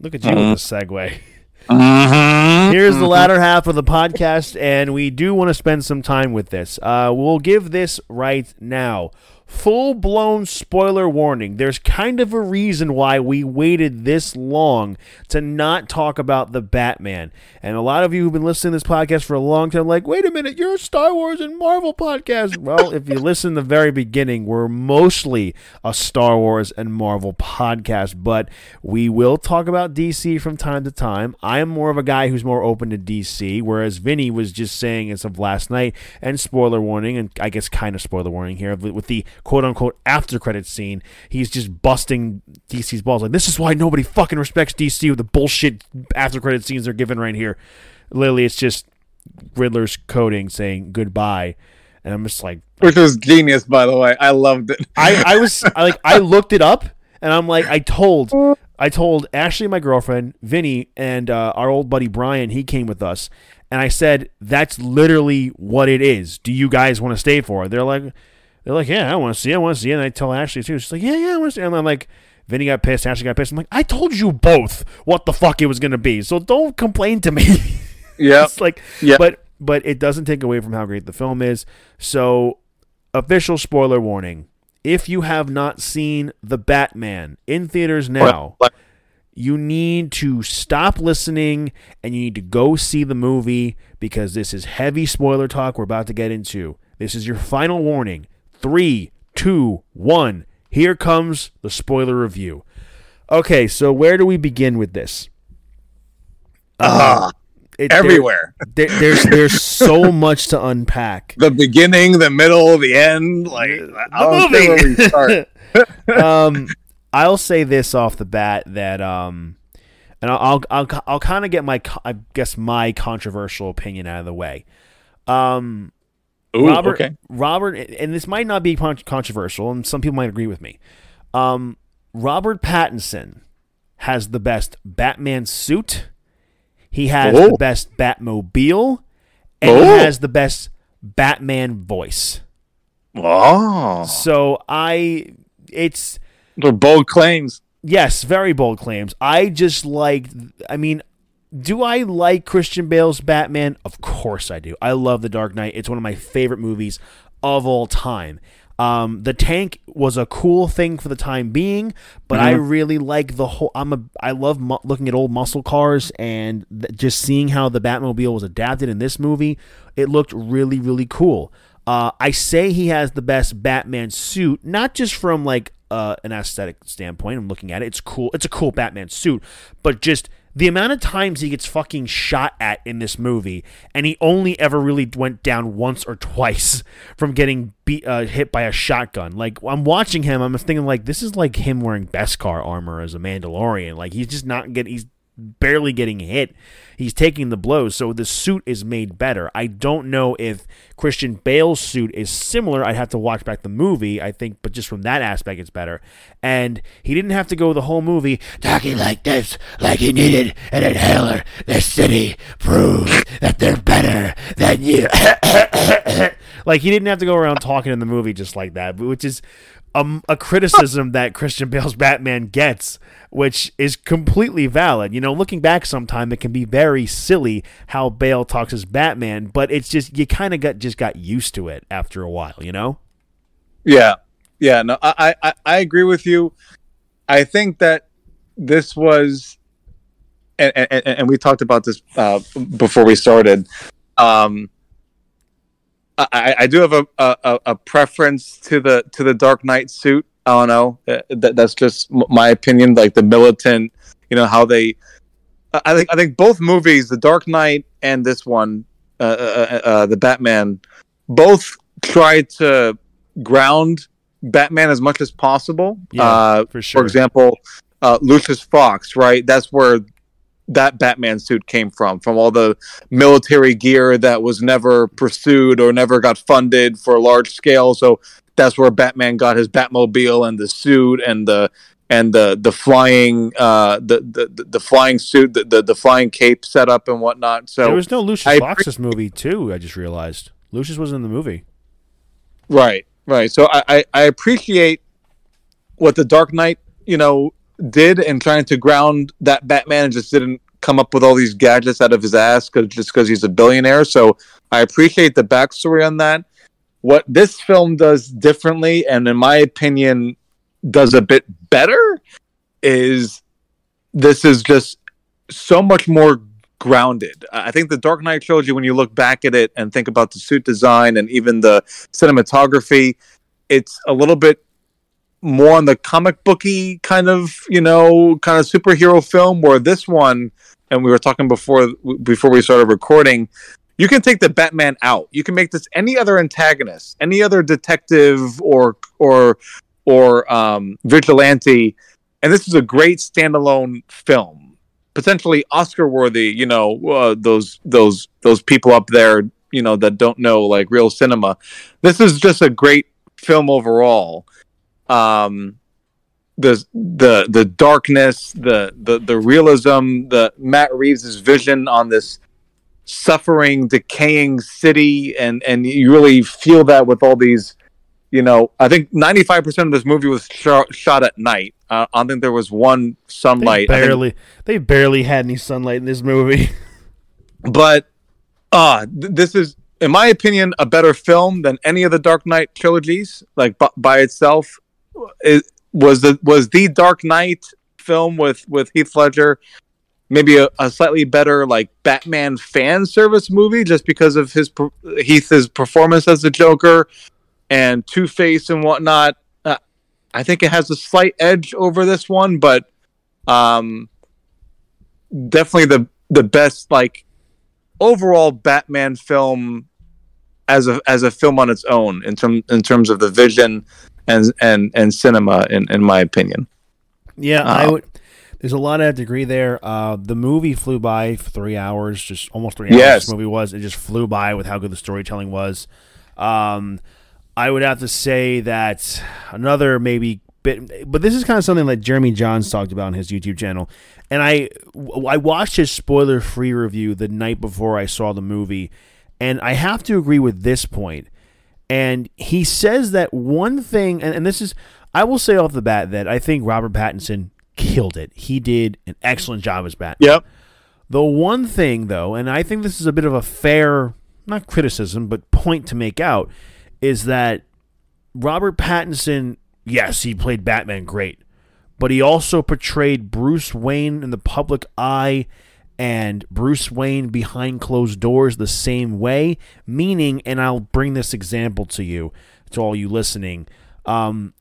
Look at you with the segue. *laughs* Mm-hmm. Here's the latter half of the podcast, and we do want to spend some time with this. Uh, we'll give this right now. Full blown spoiler warning. There's kind of a reason why we waited this long to not talk about the Batman. And a lot of you who've been listening to this podcast for a long time, like, wait a minute, you're a Star Wars and Marvel podcast. Well, if you listen to the very beginning, we're mostly a Star Wars and Marvel podcast, but we will talk about DC from time to time. I am more of a guy who's more open to DC, whereas Vinny was just saying as of last night, and spoiler warning, and I guess kind of spoiler warning here, with the quote unquote after credit scene, he's just busting DC's balls. Like, this is why nobody fucking respects DC with the bullshit after credit scenes they're giving right here. Literally, it's just Riddler's coding saying goodbye. And I'm just like, which was genius, by the way. I loved it. I, I *laughs* was I, like I looked it up and I'm like I told I told Ashley my girlfriend Vinny and uh, our old buddy Brian he came with us and I said that's literally what it is. Do you guys want to stay for it? They're like they're like yeah I want to see it, I want to see it. And I tell Ashley too. She's like yeah yeah I want to see it. And I'm like. Vinny got pissed. Ashley got pissed. I'm like, I told you both what the fuck it was gonna be. So don't complain to me. *laughs* Yeah. it's like, Yeah. but but it doesn't take away from how great the film is. So, official spoiler warning: if you have not seen the Batman in theaters now, you need to stop listening and you need to go see the movie because this is heavy spoiler talk we're about to get into. This is your final warning. Three, two, one. Here comes the spoiler review. Okay, so where do we begin with this? Ah, It- everywhere. there, there's there's so *laughs* much to unpack. the beginning, the middle, the end. Like I don't movie. know where we *laughs* start. um, I'll say this off the bat that um, and I'll I'll I'll, I'll kind of get my I guess my controversial opinion out of the way. Um, Ooh, Robert okay. Robert, and this might not be controversial, and some people might agree with me. Um, Robert Pattinson has the best Batman suit. He has Oh. the best Batmobile, and he Oh. has the best Batman voice. Oh, So I, it's they're bold claims. yes, very bold claims. I just like. I mean, do I like Christian Bale's Batman? Of course I do. I love The Dark Knight. It's one of my favorite movies of all time. Um, the tank was a cool thing for the time being, but I really like the whole. I'm a. I love mu- looking at old muscle cars and th- just seeing how the Batmobile was adapted in this movie. It looked really, really cool. Uh, I say he has the best Batman suit, not just from like uh, an aesthetic standpoint. I'm looking at it; it's cool. It's a cool Batman suit, but just the amount of times he gets fucking shot at in this movie, and he only ever really went down once or twice *laughs* from getting beat, uh, hit by a shotgun. Like I'm watching him, I'm thinking like this is like him wearing Beskar armor as a Mandalorian. Like he's just not getting. He's barely getting hit. He's taking the blows, so the suit is made better. I don't know if Christian Bale's suit is similar. I'd have to watch back the movie, I think, but just from that aspect, it's better. And he didn't have to go the whole movie talking like this, like he needed an inhaler. This city proves that they're better than you. *coughs* like he didn't have to go around talking in the movie just like that, which is um, a criticism that Christian Bale's Batman gets, which is completely valid. You know, looking back sometime, it can be very silly how Bale talks as Batman, but it's just you kind of got just got used to it after a while. You know? Yeah, yeah. No, I, I, I agree with you. I think that this was, and and, and we talked about this uh, before we started. Um, I, I do have a, a, a preference to the to the Dark Knight suit. I don't know. Uh, That, that's just my opinion. Like the militant, you know how they. I think I think both movies, The Dark Knight and this one, uh, uh, uh, the Batman, both tried to ground Batman as much as possible. Yeah, uh, for sure. For example, uh, Lucius Fox, right? That's where that Batman suit came from, from all the military gear that was never pursued or never got funded for a large scale. So that's where Batman got his Batmobile and the suit and the and the the flying uh the the, the flying suit the, the the flying cape setup and whatnot so there was no Lucius I Fox this movie too. I just realized Lucius was in the movie. Right, right. So I, I, I appreciate what the Dark Knight, you know, did in trying to ground that Batman and just didn't come up with all these gadgets out of his ass cause, just because he's a billionaire. So I appreciate the backstory on that. What this film does differently, and in my opinion, does a bit better, is this is just so much more grounded. I think the Dark Knight trilogy, when you look back at it and think about the suit design and even the cinematography, it's a little bit more on the comic booky kind of, you know, kind of superhero film. Where this one, and we were talking before before we started recording, you can take the Batman out. You can make this any other antagonist, any other detective or or or um, vigilante, and this is a great standalone film potentially Oscar worthy. You know, uh, those those those people up there, you know, that don't know like real cinema. This is just a great film overall. Um, the the the darkness, the the the realism, the Matt Reeves' vision on this suffering, decaying city, and and you really feel that with all these. You know, I think ninety five percent of this movie was shot, shot at night. Uh, I don't think there was one They sunlight. Think barely, they barely had any sunlight in this movie. *laughs* but uh th- this is in my opinion a better film than any of the dark knight trilogies like b- by itself it was the was the dark knight film with with heath ledger maybe a, a slightly better like batman fan service movie just because of his heath's performance as the joker and two-face and whatnot uh, i think it has a slight edge over this one but um definitely the the best like overall Batman film as a as a film on its own in term in terms of the vision and and and cinema in in my opinion. Yeah, I Uh, would. There's a lot of degree there. Uh, the movie flew by for three hours, just almost three hours. Yes. This movie was. It just flew by with how good the storytelling was. Um, I would have to say that another maybe bit, but this is kind of something that Jeremy Jahns talked about on his YouTube channel, and I I watched his spoiler free review the night before I saw the movie, and I have to agree with this point. And he says that one thing, and, and this is, I will say off the bat that I think Robert Pattinson killed it. He did an excellent job as Batman. Yep. The one thing, though, and I think this is a bit of a fair, not criticism, but point to make out, is that Robert Pattinson, yes, he played Batman great, but he also portrayed Bruce Wayne in the public eye and Bruce Wayne behind closed doors the same way. Meaning, and I'll bring this example to you, to all you listening. Um,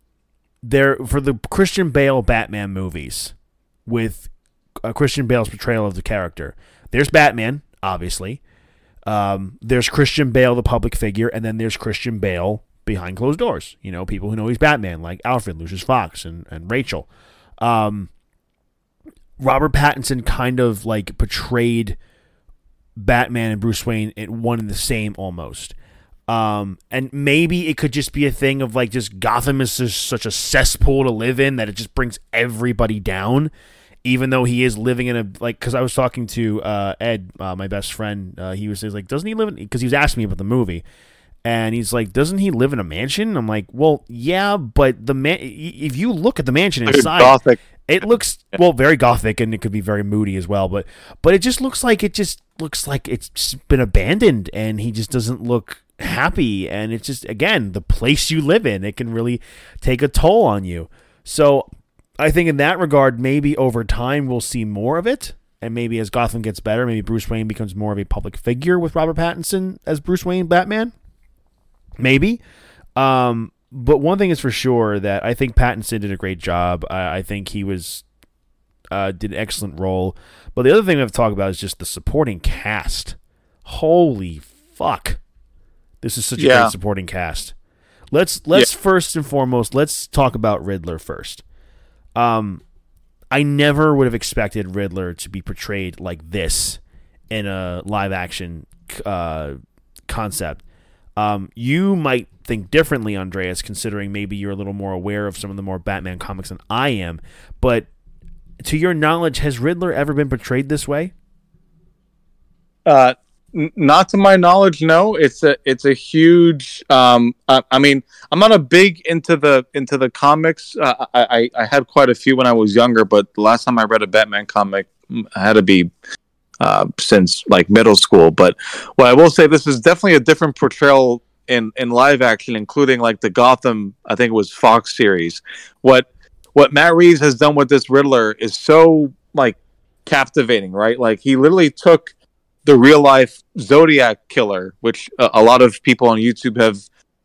there for the Christian Bale Batman movies with uh, Christian Bale's portrayal of the character. There's Batman, obviously. Um, there's Christian Bale, the public figure, and then there's Christian Bale behind closed doors. You know, people who know he's Batman, like Alfred, Lucius Fox, and, and Rachel. Um, Robert Pattinson kind of like portrayed Batman and Bruce Wayne in one and the same almost. Um, and maybe it could just be a thing of like just Gotham is just such a cesspool to live in that it just brings everybody down. Even though he is living in a like, because I was talking to uh, Ed, uh, my best friend, uh, he was, he was like, doesn't he live in? Because he was asking me about the movie, and he's like, doesn't he live in a mansion? I'm like, well, yeah, but the man, if you look at the mansion inside, gothic. It looks well very gothic and it could be very moody as well but but it just looks like it just looks like it's just been abandoned and he just doesn't look happy. And it's just again the place you live in it can really take a toll on you. So i think in that regard maybe over time we'll see more of it. And maybe as gotham gets better maybe bruce wayne becomes more of a public figure with robert pattinson as bruce wayne batman. Maybe. Um but one thing is for sure that I think Pattinson did a great job. I, I think he was uh, did an excellent role. But the other thing we have to talk about is just the supporting cast. Holy fuck! This is such a great supporting cast. Let's let's first and foremost let's talk about Riddler first. Um, I never would have expected Riddler to be portrayed like this in a live action uh, concept. Um, you might think differently, Andreas, considering maybe you're a little more aware of some of the more Batman comics than I am. But to your knowledge, has Riddler ever been portrayed this way? Uh, n- not to my knowledge, no. It's a it's a huge. Um, I, I mean, I'm not a big into the into the comics. Uh, I, I I had quite a few when I was younger, but the last time I read a Batman comic I had to be uh, since like middle school. But what I will say, this is definitely a different portrayal in in live action, including like the Gotham. I think it was Fox series. What what Matt Reeves has done with this Riddler is so like captivating, right? Like he literally took the real life Zodiac killer, which a, lot of people on YouTube have,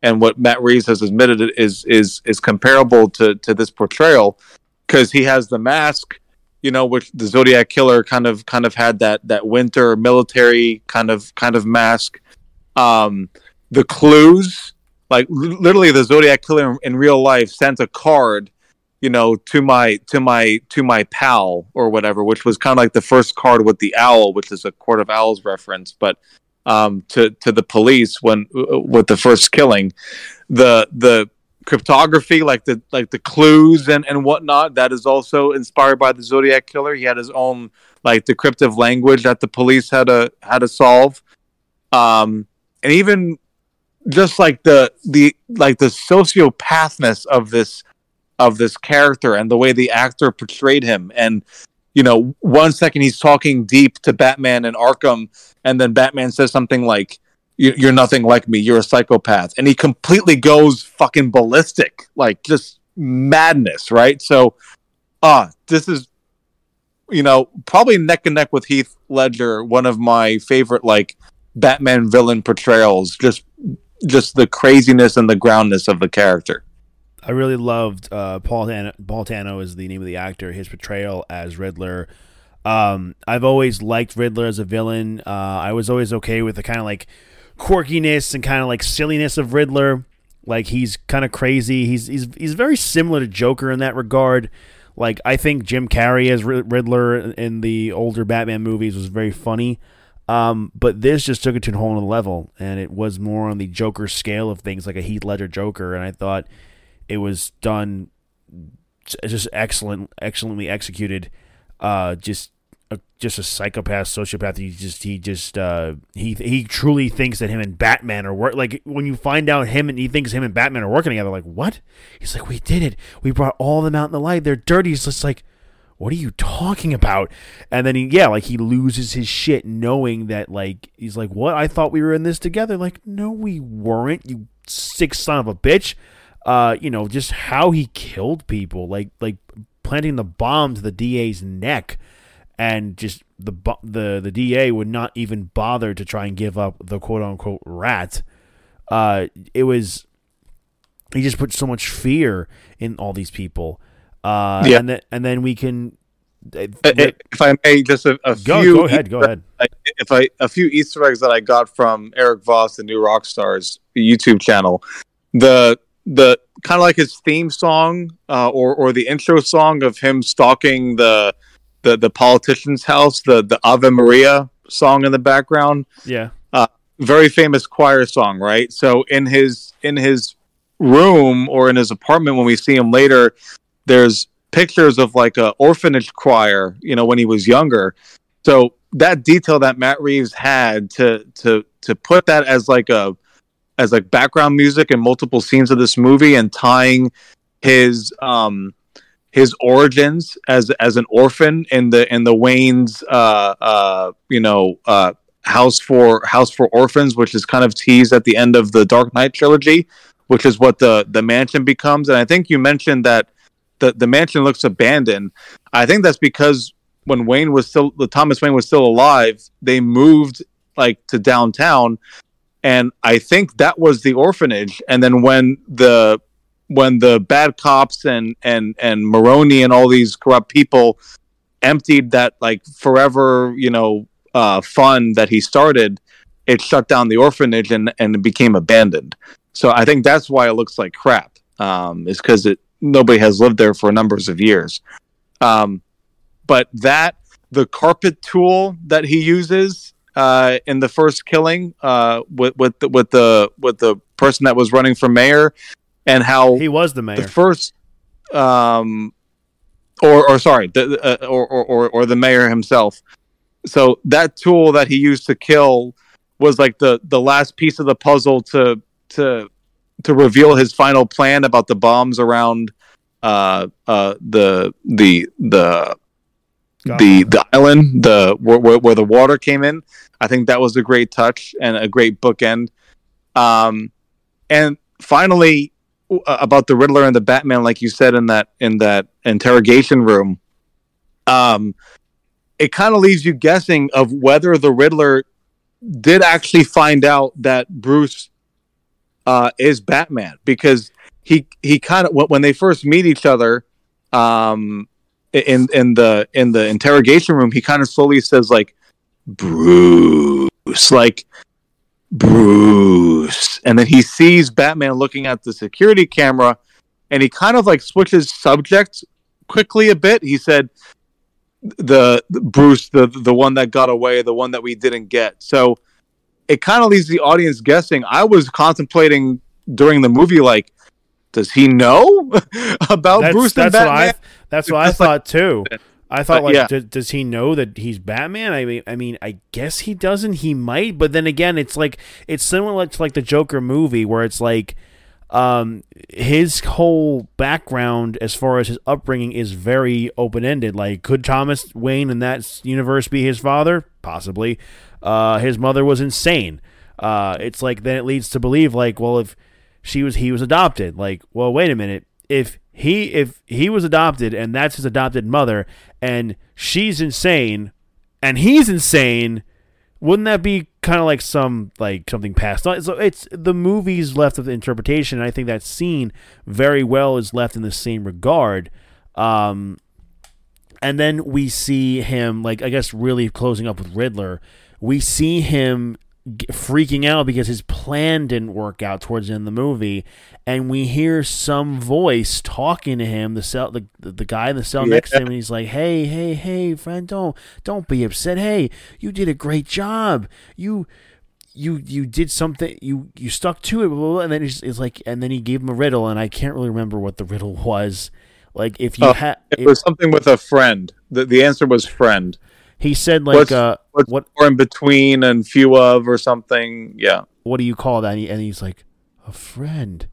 and what Matt Reeves has admitted is is is comparable to to this portrayal, because he has the mask, you know, which the Zodiac killer kind of kind of had that that winter military kind of kind of mask. Um, the clues, like li- literally, the Zodiac killer in, in real life sent a card you know to my to my to my pal or whatever which was kind of like the first card with the owl which is a court of owls reference but um to to the police when uh, with the first killing the the cryptography like the like the clues and and whatnot that is also inspired by the zodiac killer. He had his own like decryptive language that the police had to had to solve. Um and even just like the the like the sociopathness of this of this character and the way the actor portrayed him. And you know one second he's talking deep to batman and arkham and then batman says something like "You- you're nothing like me you're a psychopath and he completely goes fucking ballistic like just madness right so ah this is you know probably neck and neck with heath ledger one of my favorite like batman villain portrayals just just the craziness and the groundness of the character I really loved uh, Paul Dano, Paul Dano is the name of the actor. His portrayal as Riddler. Um, I've always liked Riddler as a villain. Uh, I was always okay with the kind of like quirkiness and kind of like silliness of Riddler. Like he's kind of crazy. He's he's he's very similar to Joker in that regard. Like I think Jim Carrey as Riddler in the older Batman movies was very funny. Um, but this just took it to a whole other level, and it was more on the Joker scale of things, like a Heath Ledger Joker, and I thought it was done just excellent, excellently executed. Uh, just just a psychopath, sociopath. He just he just uh, he he truly thinks that him and Batman are work. Like when you find out him and he thinks him and Batman are working together, like what? He's like, we did it. We brought all of them out in the light. They're dirty. He's just like what are you talking about? And then he, yeah, like he loses his shit knowing that, like, he's like, what? I thought we were in this together. Like, no, we weren't, you sick son of a bitch. Uh, you know, just how he killed people, like, like planting the bomb to the DA's neck, and just the the the DA would not even bother to try and give up the quote unquote rat. Uh, it was he just put so much fear in all these people uh, yeah. and then and then we can. Uh, if I may, just a, a go, few. Go ahead. Go ahead. If I a few Easter eggs that I got from Erik Voss, the New Rockstars YouTube channel, the the kind of like his theme song uh, or or the intro song of him stalking the the the politician's house, the the Ave Maria song in the background. Yeah. Uh, very famous choir song, right? So in his in his room or in his apartment when we see him later, there's pictures of like a orphanage choir, you know, when he was younger. So that detail that Matt Reeves had to to to put that as like a as like background music in multiple scenes of this movie and tying his um his origins as as an orphan in the in the Wayne's uh uh you know uh house for house for orphans which is kind of teased at the end of the Dark Knight trilogy which is what the the mansion becomes and I think you mentioned that the the mansion looks abandoned. I think that's because when Wayne was still the Thomas Wayne was still alive, they moved like to downtown, and I think that was the orphanage. And then when the when the bad cops and and and Maroni and all these corrupt people emptied that like forever, you know, uh, fund that he started, it shut down the orphanage and and it became abandoned. So I think that's why it looks like crap. Um, is because it nobody has lived there for numbers of years. Um, but that the carpet tool that he uses uh, in the first killing uh, with with the, with the with the person that was running for mayor, and how he was the mayor. The first, um, or or sorry, the, uh, or, or or or the mayor himself. So that tool that he used to kill was like the the last piece of the puzzle to to to reveal his final plan about the bombs around uh, uh, the the the the the island, the where, where, the water came in. I think that was a great touch and a great bookend. Um, and finally, about the Riddler and the Batman, like you said in that in that interrogation room, um, it kind of leaves you guessing of whether the Riddler did actually find out that Bruce uh, is Batman because he he kind of when they first meet each other um, in in the in the interrogation room, he kind of slowly says like Bruce, like Bruce, and then he sees Batman looking at the security camera, and he kind of like switches subjects quickly a bit. He said the, the Bruce, the the one that got away, the one that we didn't get. So it kind of leaves the audience guessing. I was contemplating during the movie, like, does he know *laughs* about that's, Bruce that's Batman? What I, that's what I thought like, too. *laughs* I thought, like, yeah. does, does he know that he's Batman? I mean, I mean, I guess he doesn't. He might, but then again, it's like it's similar to like the Joker movie, where it's like um, his whole background as far as his upbringing is very open ended. Like, could Thomas Wayne in that universe be his father? Possibly. Uh, his mother was insane. Uh, it's like then it leads to believe like, well, if she was he was adopted, like, well, wait a minute, if he if he was adopted and that's his adopted mother and she's insane and he's insane wouldn't that be kind of like some like something passed on? So it's the movie's left of the interpretation and i think that scene very well is left in the same regard. Um and then we see him like i guess really closing up with riddler. We see him freaking out because his plan didn't work out towards the end of the movie, and we hear some voice talking to him, the cell, the, the, guy in the cell next to him, and he's like, "Hey, hey, hey, friend, don't don't be upset. Hey, you did a great job. You." You you did something you you stuck to it blah, blah, blah," and then he's, it's like and then he gave him a riddle and I can't really remember what the riddle was like if you Oh, had It was something with a friend. The, the answer was friend. He said like What's- uh What's what or in between and few of or something. Yeah. what do you call that? And, he, and he's like, a friend.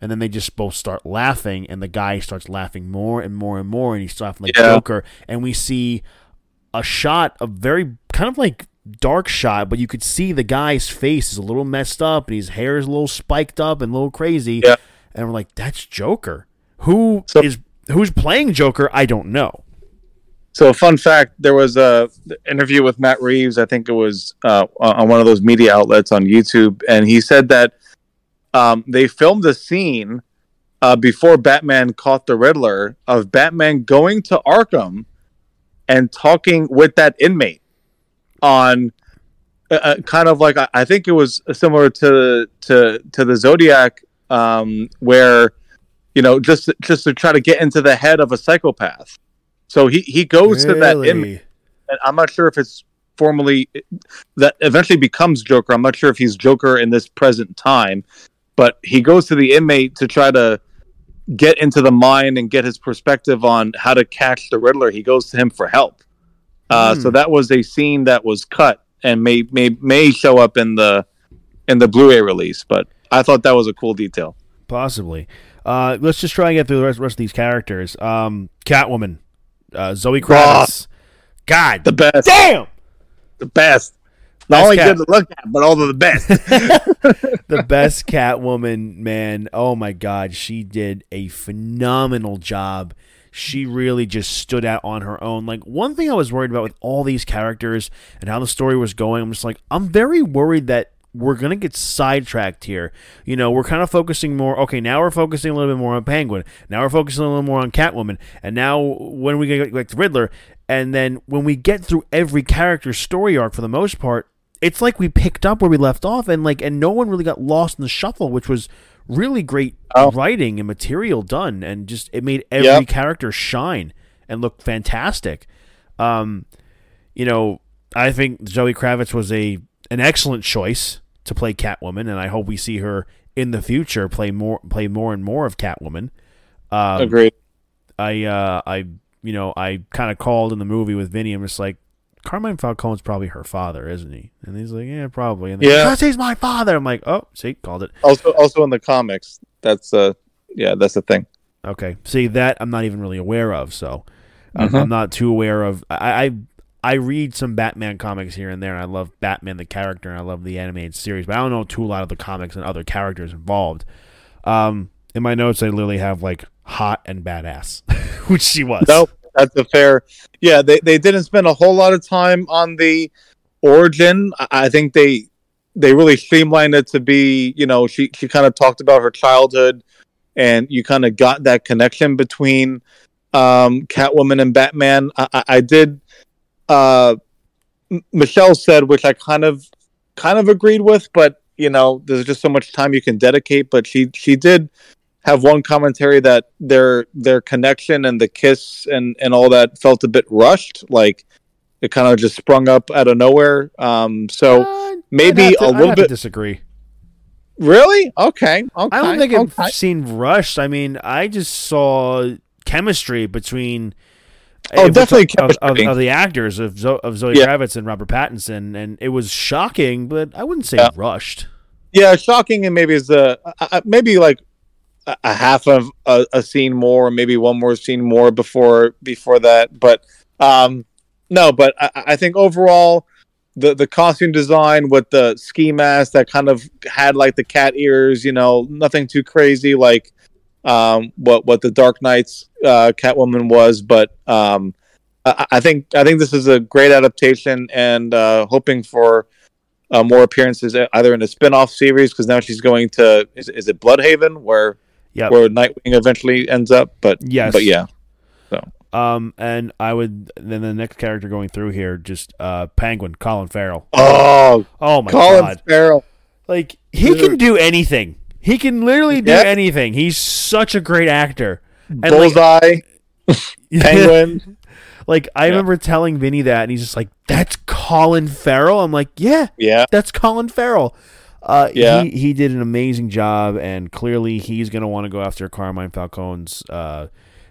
And then they just both start laughing, and the guy starts laughing more and more and more, and he's laughing like Yeah. Joker. And we see a shot, a very kind of like dark shot, but you could see the guy's face is a little messed up, and his hair is a little spiked up and a little crazy. Yeah. And we're like, that's Joker. Who is So- who's playing Joker? I don't know. So, fun fact: there was a interview with Matt Reeves. I think it was uh, on one of those media outlets on YouTube, and he said that um, they filmed a scene uh, before Batman caught the Riddler of Batman going to Arkham and talking with that inmate on uh, uh, kind of like I, I think it was similar to to to the Zodiac, um, where you know just just to try to get into the head of a psychopath. So he he goes to that inmate and I'm not sure if it's formally that eventually becomes Joker. I'm not sure if he's Joker in this present time, but he goes to the inmate to try to get into the mind and get his perspective on how to catch the Riddler. He goes to him for help. Uh, Hmm. So that was a scene that was cut and may may may show up in the in the Blu-ray release. But I thought that was a cool detail. Possibly. Uh, let's just try and get through the rest, rest of these characters. Um, Catwoman, uh, Zoe Kravitz. God The best, damn! the best. Best Not only cat. good to look at, but also the best. *laughs* the best Catwoman, man. Oh my God, she did a phenomenal job. She really just stood out on her own. Like one thing I was worried about with all these characters and how the story was going, I'm just like, I'm very worried that we're gonna get sidetracked here. You know, we're kind of focusing more. Okay, now we're focusing a little bit more on Penguin. Now we're focusing a little more on Catwoman. And now when we get like the Riddler, and then when we get through every character's story arc for the most part, it's like we picked up where we left off, and like, and no one really got lost in the shuffle, which was really great Oh. writing and material done, and just it made every Yep. character shine and look fantastic. Um, you know, I think Zoe Kravitz was a an excellent choice to play Catwoman, and I hope we see her in the future play more play more and more of Catwoman. Um, Agreed. I uh, I you know I kind of called in the movie with Vinny. I'm just like, Carmine Falcone's probably her father, isn't he? And he's like, yeah, probably. And Yeah. because he's my father. I'm like, oh, see, called it. Also, also in the comics, that's uh, yeah, that's the thing. Okay, see that I'm not even really aware of, so I'm, Mhm. I'm not too aware of. I, I I read some Batman comics here and there, and I love Batman the character, and I love the animated series, but I don't know too a lot of the comics and other characters involved. Um, in my notes, I literally have like hot and badass, *laughs* which she was. Nope, that's a fair. Yeah, they they didn't spend a whole lot of time on the origin. I, think they they really streamlined it to be. You know, she she kind of talked about her childhood, and you kind of got that connection between um, Catwoman and Batman. I, I, I did. Uh, Michelle said, which I kind of kind of agreed with, but you know, there's just so much time you can dedicate. But she she did have one commentary that their their connection and the kiss and and all that felt a bit rushed, like it kind of just sprung up out of nowhere. Um, so Uh, maybe to- a little bit- disagree. really, okay, okay. I don't think okay. it seemed rushed. I mean, I just saw chemistry between. Oh, definitely of, of, of the actors of, Zo- of Zoe Yeah. Kravitz and Robert Pattinson, and it was shocking, but I wouldn't say Yeah. rushed. Yeah, shocking, and maybe is the uh, maybe like a, a half of a, a scene more, maybe one more scene more before before that. But um, no, but I, I think overall the the costume design with the ski mask that kind of had like the cat ears, you know, nothing too crazy like um, what what the Dark Knight's uh, Catwoman was, but um, I, I think I think this is a great adaptation, and uh, hoping for uh, more appearances either in a spin-off series because now she's going to is, is it Blüdhaven where Yep. where Nightwing eventually ends up, but Yes. but yeah, Um, and I would then the next character going through here, just uh, Penguin, Colin Farrell. Oh, Oh my God, Colin god! Farrell. Like he can do anything. He can literally do Yeah. anything. He's such a great actor. And like, Bullseye. *laughs* Penguin. like I Yeah. remember telling Vinny that, and he's just like, "That's Colin Farrell." I'm like, "Yeah, yeah. that's Colin Farrell." Uh, Yeah. he, he did an amazing job, and clearly he's going to want to go after Carmine Falcone's, uh,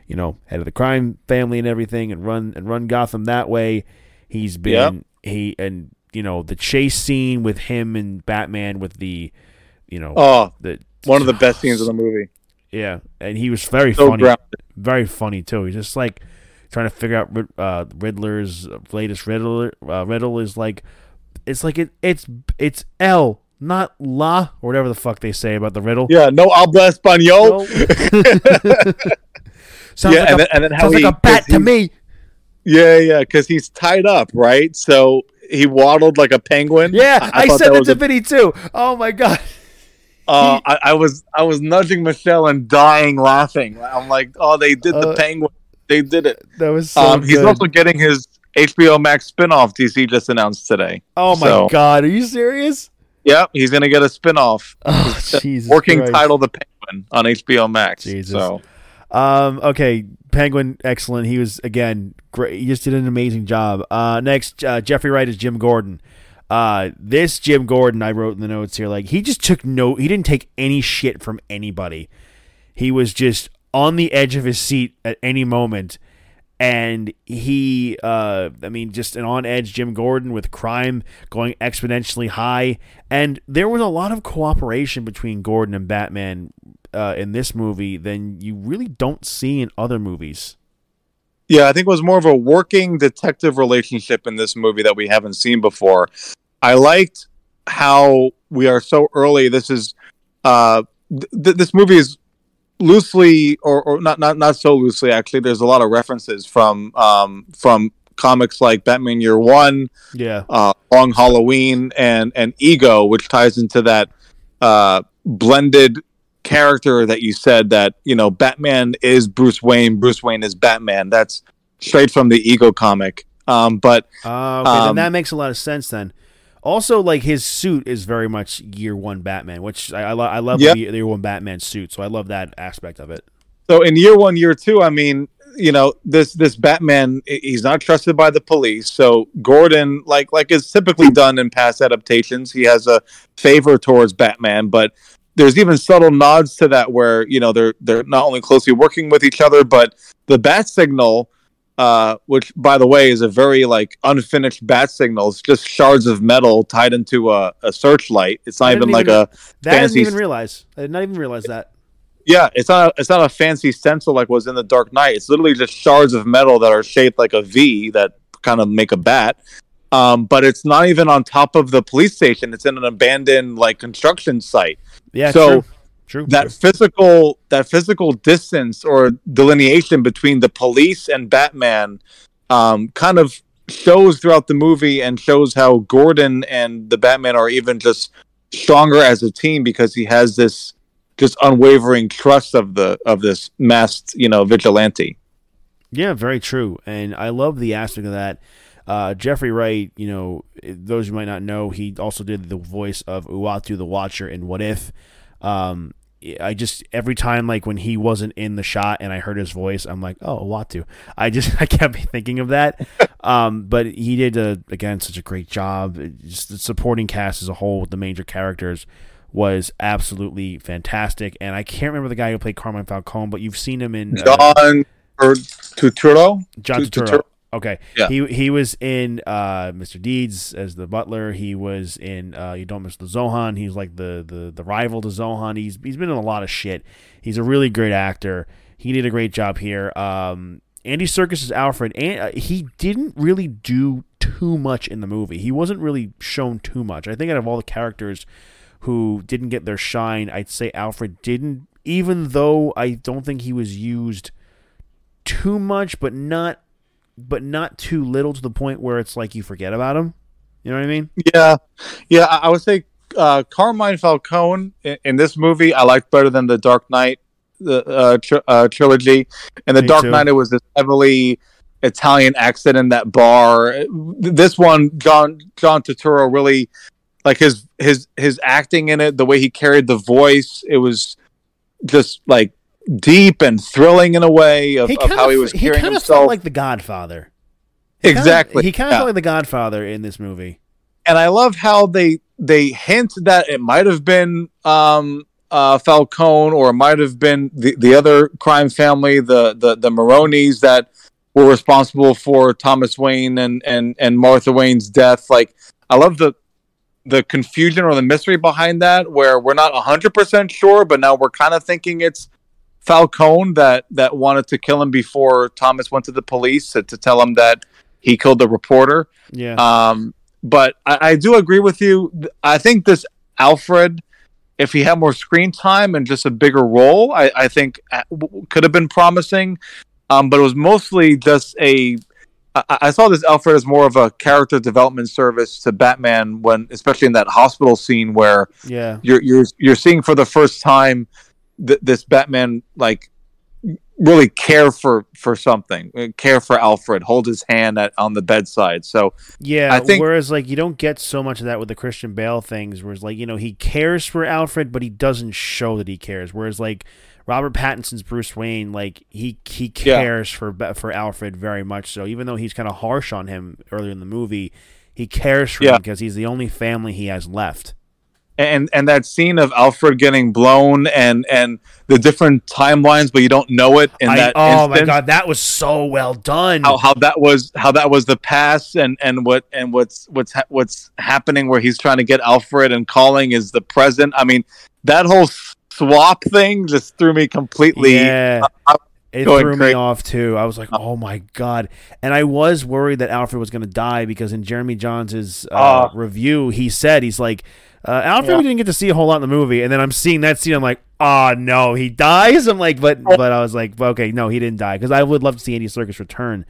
you know, head of the crime family and everything, and run and run Gotham that way. He's been he and you know the chase scene with him and Batman with the, you know, Oh, the one of the best scenes in the movie. Yeah, and he was very So funny, grounded. very funny too. He's just like trying to figure out uh, Riddler's latest riddle. Uh, riddle is like, it's like it, it's it's L, not La, or whatever the fuck they say about the riddle. Yeah, no habla español. *laughs* sounds yeah, like, and, a, then, and then how sounds he, like a bat to me. Yeah, yeah, because he's tied up, right? So he waddled like a penguin. Yeah, I, thought said that was to a- Vinny too. Oh my god. Uh, I, I was I was nudging Michelle and dying laughing. I'm like, oh, they did the Uh, penguin. They did it. That was so um, he's also getting his HBO Max spinoff. DC just announced today. oh my so- god, are you serious? Yep, he's gonna get a spinoff. Oh It's Jesus. Working Christ. title, The Penguin, on HBO Max. Jesus. So Um, okay, Penguin, excellent. He was again great. He just did an amazing job. Uh, next, uh, Jeffrey Wright is Jim Gordon. Uh, this Jim Gordon, I wrote in the notes here, like he just took no, he didn't take any shit from anybody. He was just on the edge of his seat at any moment, and he, uh, I mean, just an on edge Jim Gordon with crime going exponentially high, and there was a lot of cooperation between Gordon and Batman uh, in this movie than you really don't see in other movies. Yeah, I think it was more of a working detective relationship in this movie that we haven't seen before. I liked how we are so early. This is uh, th- this movie is loosely, or, or not not not so loosely actually. There's a lot of references from um, from comics like Batman Year One, Yeah, uh, Long Halloween, and and Ego, which ties into that uh, blended character that you said that you know Batman is Bruce Wayne, Bruce Wayne is Batman. That's straight from the Ego comic. Um, but uh, okay, then Um, that makes a lot of sense. Then, also like his suit is very much Year One Batman, which I I, lo- I love Yep. the Year One Batman suit, so I love that aspect of it. so in year one, year two, I mean, you know, this this Batman, he's not trusted by the police. So Gordon, like like is typically done in past adaptations, he has a favor towards Batman, but there's even subtle nods to that where you know they're they're not only closely working with each other, but the bat signal. Uh, which, by the way, is a very like unfinished bat signal. It's just shards of metal tied into a, a searchlight. It's not even like even- a That I didn't even realize. I did not even realize that. Yeah, it's not a, it's not a fancy stencil like was in the Dark Knight. It's literally just shards of metal that are shaped like a V that kind of make a bat. Um, but it's not even on top of the police station. It's in an abandoned like construction site. Yeah, So, true. True. That physical that physical distance or delineation between the police and Batman um, kind of shows throughout the movie and shows how Gordon and the Batman are even just stronger as a team because he has this just unwavering trust of the of this masked you know vigilante. Yeah, very true. And I love the aspect of that. Uh, Jeffrey Wright, you know, those who might not know, he also did the voice of Uatu the Watcher in What If. Um, I just every time like when he wasn't in the shot and I heard his voice, I'm like, oh, Uatu. I just *laughs* I kept thinking of that. *laughs* um, but he did uh, again such a great job. Just the supporting cast as a whole with the major characters was absolutely fantastic. And I can't remember the guy who played Carmine Falcone, but you've seen him in uh, John or Turturro. John Tu- Turturro. Turturro. Okay. Yeah. He he was in uh, Mr. Deeds as the butler. He was in uh, You Don't Miss the Zohan. He's like the, the, the rival to Zohan. He's he's been in a lot of shit. He's a really great actor. He did a great job here. Um, Andy Serkis is Alfred, and uh, he didn't really do too much in the movie. He wasn't really shown too much. I think out of all the characters who didn't get their shine, I'd say Alfred didn't. Even though I don't think he was used too much, but not but not too little to the point where it's like you forget about him. You know what I mean? Yeah, yeah. I, would say uh, Carmine Falcone in, in this movie I liked better than the Dark Knight the uh, tr- uh, trilogy. And the Me Dark too. Knight, it was this heavily Italian accent in that bar. This one, John John Turturro really like his his his acting in it, the way he carried the voice. It was just like deep and thrilling in a way of, He of how of he was he carrying kind of himself. felt like the Godfather. He exactly. he kind of yeah. felt like the Godfather in this movie. and I love how they they hint that it might have been um, uh, Falcone or it might have been the, the other crime family, the the the Maronis that were responsible for Thomas Wayne and and and Martha Wayne's death. Like I love the the confusion or the mystery behind that, where we're not hundred percent sure, but now we're kind of thinking it's Falcone that that wanted to kill him before Thomas went to the police to, to tell him that he killed the reporter. Yeah. Um, but I, I do agree with you. I think this Alfred, if he had more screen time and just a bigger role, I, I think uh, could have been promising. Um, but it was mostly just a. I, I saw this Alfred as more of a character development service to Batman when, especially in that hospital scene where yeah. you're you're you're seeing for the first time th- this Batman like really care for for something, care for Alfred, hold his hand at, on the bedside. So Yeah, I think- whereas like you don't get so much of that with the Christian Bale things, whereas like you know he cares for Alfred, but he doesn't show that he cares. Whereas like Robert Pattinson's Bruce Wayne, like he he Yeah. cares for for Alfred very much. So even though he's kind of harsh on him earlier in the movie, he cares for Yeah. him because he's the only family he has left. And and that scene of Alfred getting blown and and the different timelines, but you don't know it in I- that. oh my god, that was so well done. How, how that was how that was the past and and what and what's what's ha- what's happening where he's trying to get Alfred and calling is the present. I mean that whole swap thing just threw me completely. Yeah. It threw me off too. I was like, "Oh my god!" And I was worried that Alfred was going to die because in Jeremy Jahns' uh, Ah. review, he said he's like, uh, "Alfred, Yeah. we didn't get to see a whole lot in the movie." And then I'm seeing that scene, I'm like, "Oh no, he dies!" *laughs* I'm like, "But but I was like, okay, no, he didn't die," because I would love to see Andy Serkis return.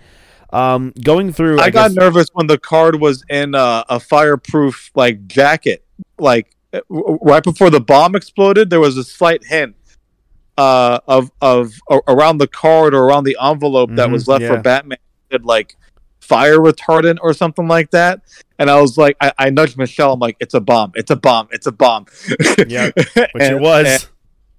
Um, going through, I, I, got guess- nervous when the card was in a, a fireproof like jacket. Like uh, w- right before the bomb exploded, there was a slight hint uh, of of a- around the card or around the envelope that Mhm, was left yeah. for Batman, said like fire retardant or something like that. And I was like, I, I nudged Michelle. I'm like, it's a bomb. It's a bomb. It's a bomb. Yeah, *laughs* which it was.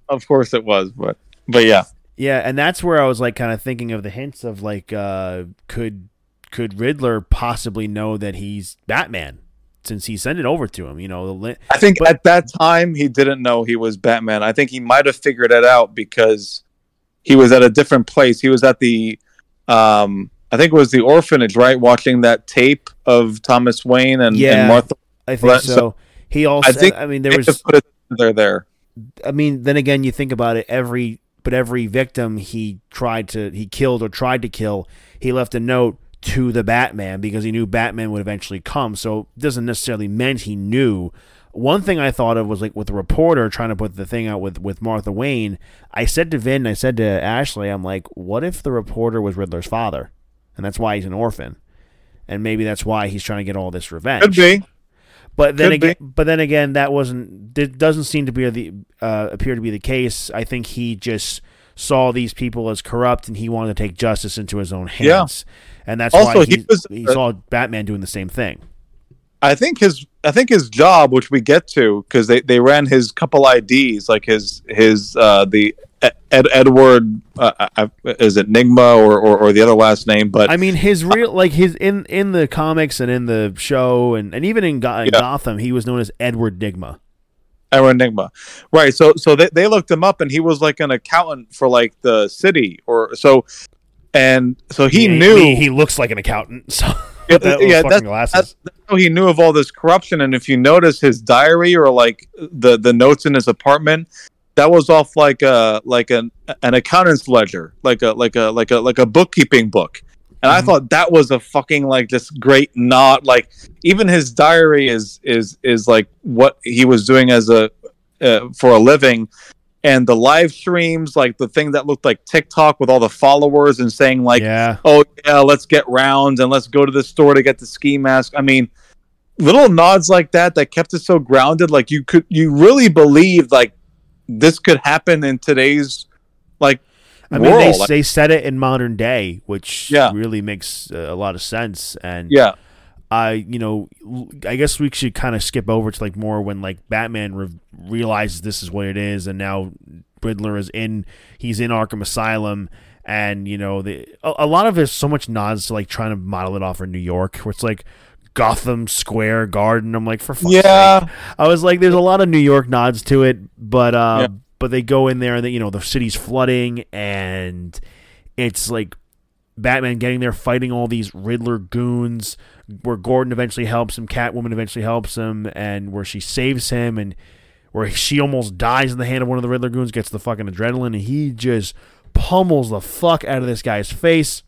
of course, it was. But but yeah. Yeah, and that's where I was like kind of thinking of the hints of like uh could could Riddler possibly know that he's Batman since he sent it over to him, you know, the li- I think But- at that time he didn't know he was Batman. I think he might have figured it out because he was at a different place. He was at the um I think it was the orphanage, right? Watching that tape of Thomas Wayne and, Yeah. and Martha. I think so. so- He also I, think I mean there was just put it together there. I mean then again you think about it every but every victim he tried to he killed or tried to kill, he left a note to the Batman because he knew Batman would eventually come. So it doesn't necessarily meant he knew. One thing I thought of was like with the reporter trying to put the thing out with, with Martha Wayne. I said to Vin, I said to Ashley, I'm like, what if the reporter was Riddler's father? And that's why he's an orphan. And maybe that's why he's trying to get all this revenge. Could be. But then Could again, but then again, that wasn't. It doesn't seem to be the uh, appear to be the case. I think he just saw these people as corrupt, and he wanted to take justice into his own hands. Yeah. And that's Also, why he he, was- he saw Batman doing the same thing. I think his I think his job, which we get to, because they, they ran his couple IDs, like his his uh, the Ed, Edward uh, uh, is it Nygma or, or, or the other last name, but I mean, his real like his in in the comics and in the show and, and even in, Go- in Yeah. Gotham, he was known as Edward Nygma. Edward Nygma, right? So so they, they looked him up, and he was like an accountant for like the city, or so, and so he I knew. mean, he looks like an accountant. *laughs* So Yeah, that yeah, that's- that's, that's how he knew of all this corruption. And if you notice his diary or like the the notes in his apartment, that was off like a like an an accountant's ledger, like a like a like a like a bookkeeping book. And I Mhm. thought that was a fucking like this great nod. Like even his diary is is is like what he was doing as a uh, for a living. And the live streams, like the thing that looked like TikTok with all the followers and saying like yeah, oh yeah, let's get rounds and let's go to the store to get the ski mask. I mean, little nods like that that kept it so grounded. Like you could, you really believed like this could happen in today's like I mean, world. they they said it in modern day, which Yeah. really makes uh, a lot of sense. And yeah, I, you know, I guess we should kind of skip over to like more when like Batman re- realizes this is what it is, and now Riddler is in, he's in Arkham Asylum, and you know, the a, a lot of it is so much nods to like trying to model it off of New York, where it's like Gotham Square Garden. I'm like, for fuck's yeah, sake. I was like, there's a lot of New York nods to it, but uh, Yeah. but they go in there and they, you know the city's flooding and it's like Batman getting there fighting all these Riddler goons where Gordon eventually helps him, Catwoman eventually helps him, and where she saves him and where she almost dies in the hand of one of the Riddler goons, gets the fucking adrenaline, and he just pummels the fuck out of this guy's face.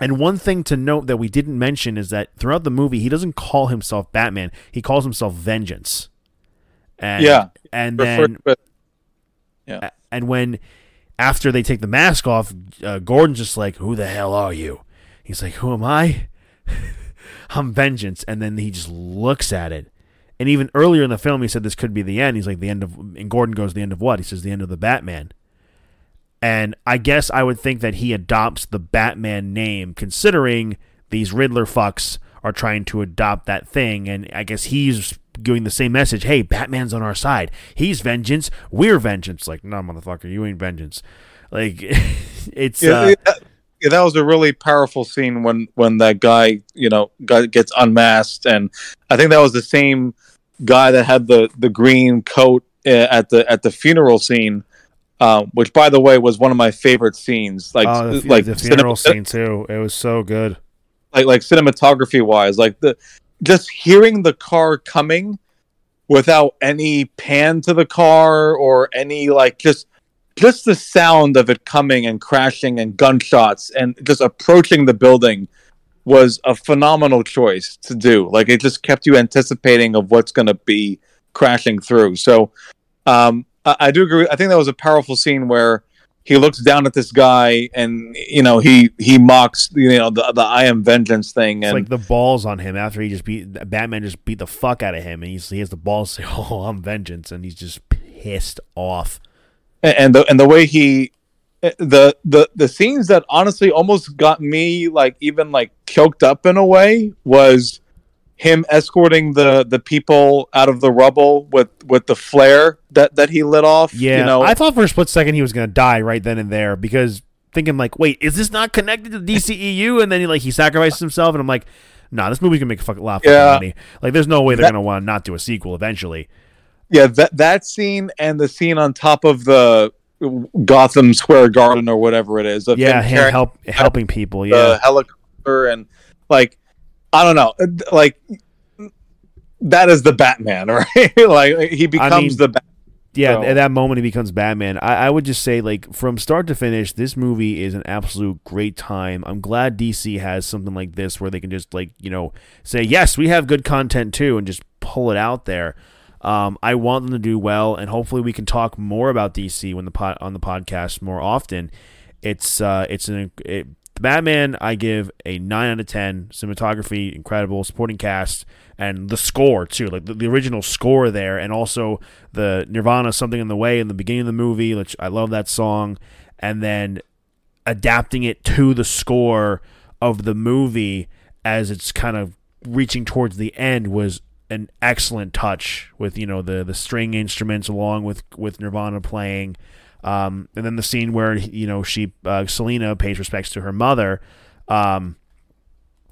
And one thing to note that we didn't mention is that throughout the movie, he doesn't call himself Batman. He calls himself Vengeance. And, Yeah. And then a- and when after they take the mask off, uh, Gordon's just like, "Who the hell are you?" He's like, "Who am I?" *laughs* I'm Vengeance, and then he just looks at it. And even earlier in the film, he said this could be the end. He's like, "The end of," and Gordon goes, "The end of what?" He says, "The end of the Batman." And I guess I would think that he adopts the Batman name, considering these Riddler fucks are trying to adopt that thing. And I guess he's giving the same message hey, Batman's on our side. He's vengeance. We're vengeance. Like, no, motherfucker, you ain't vengeance. Like, *laughs* it's. yeah, uh, yeah, yeah, that was a really powerful scene when when that guy you know guy gets unmasked, and I think that was the same guy that had the the green coat uh, at the at the funeral scene. Um, which, by the way, was one of my favorite scenes. Like, oh, the, like the funeral cinema- scene, too. It was so good. like like cinematography wise like the just hearing the car coming without any pan to the car or any like just just the sound of it coming and crashing and gunshots and just approaching the building was a phenomenal choice to do like it just kept you anticipating of what's going to be crashing through so um I, I do agree i think that was a powerful scene where he looks down at this guy and you know he he mocks you know the the I am vengeance thing It's and like the balls on him after he just beat Batman just beat the fuck out of him, and he's, he has the balls to say, *laughs* "Oh, I'm vengeance," and he's just pissed off. and the and the way he eh, the the the scenes that honestly almost got me like even like choked up in a way was him escorting the the people out of the rubble with with the flare that that he lit off Yeah, you know I thought for a split second he was gonna die right then and there because thinking like, wait, is this not connected to DCEU? And then he like he sacrifices himself, and I'm like, nah, this movie can make a fucking lot of Yeah. money. Like, there's no way they're That- gonna want to not do a sequel eventually. yeah that that scene and the scene on top of the Gotham Square Garden or whatever it is of Yeah, him him help helping people. the Yeah, helicopter and like I don't know, like that is the Batman, *laughs* right? like he becomes the Bat- yeah. So- At that moment, he becomes Batman. I, I would just say, like, from start to finish, this movie is an absolute great time. I'm glad DC has something like this where they can just, like, you know, say, yes, we have good content too, and just pull it out there. Um, I want them to do well, and hopefully, we can talk more about DC when the pod, on the podcast more often. It's uh, it's an it, Batman. I give a nine out of ten. Cinematography incredible, supporting cast, and the score too. Like the, the original score there, and also the Nirvana "Something in the Way" in the beginning of the movie, which I love that song, and then adapting it to the score of the movie as it's kind of reaching towards the end was an excellent touch with you know the the string instruments along with with Nirvana playing um, and then the scene where you know she uh, Selina pays respects to her mother um,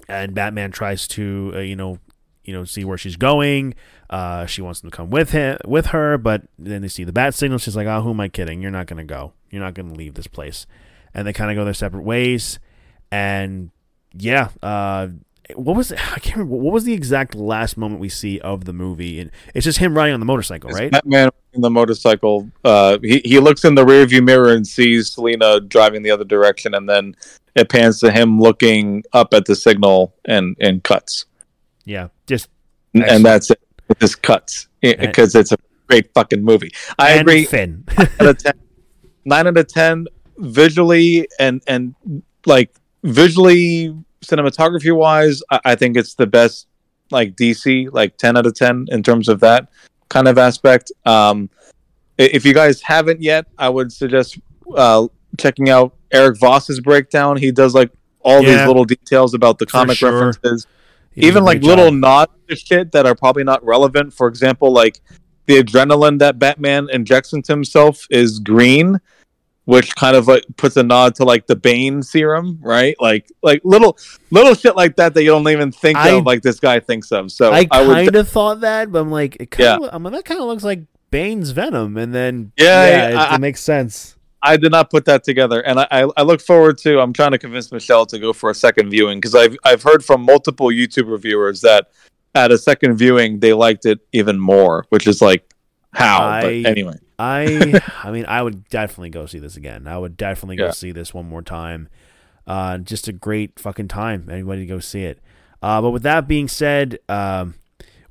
and Batman tries to uh, you know you know see where she's going. Uh, she wants them to come with him with her but then they see the bat signal. She's like oh who am I kidding? You're not gonna go. You're not gonna leave this place. And they kind of go their separate ways. And yeah uh, what was I can't remember what was the exact last moment we see of the movie and it's just him riding on the motorcycle right Batman in the motorcycle. Uh, he he looks in the rearview mirror and sees Selina driving the other direction, and then it pans to him looking up at the signal and and cuts, yeah just and, Excellent. and that's it. It just cuts because it's a great fucking movie. I and agree. Finn *laughs* out of 10 nine out of ten visually and and like visually cinematography wise I, I think it's the best like dc like 10 out of 10 in terms of that kind of aspect um if you guys haven't yet i would suggest uh, checking out Erik Voss's breakdown. He does like all Yeah. these little details about the comic sure. references, even like little job. nods to shit that are probably not relevant. For example, like the adrenaline that Batman injects into himself is green, which kind of like puts a nod to like the Bane serum, right? Like like little little shit like that that you don't even think I- of, like this guy thinks of. So I I, kind of thought that, but I'm like, it Yeah. kind of, I'm like, that kind of looks like Bane's Venom, and then Yeah, it, I- it makes sense. I did not put that together, and I, I, I look forward to. I'm trying to convince Michelle to go for a second viewing because I've I've heard from multiple YouTube reviewers that at a second viewing they liked it even more, which is like how. I- but anyway, I *laughs* I mean I would definitely go see this again. I would definitely go Yeah. see this one more time. Uh, just a great fucking time. Anybody to go see it. Uh, but with that being said, um,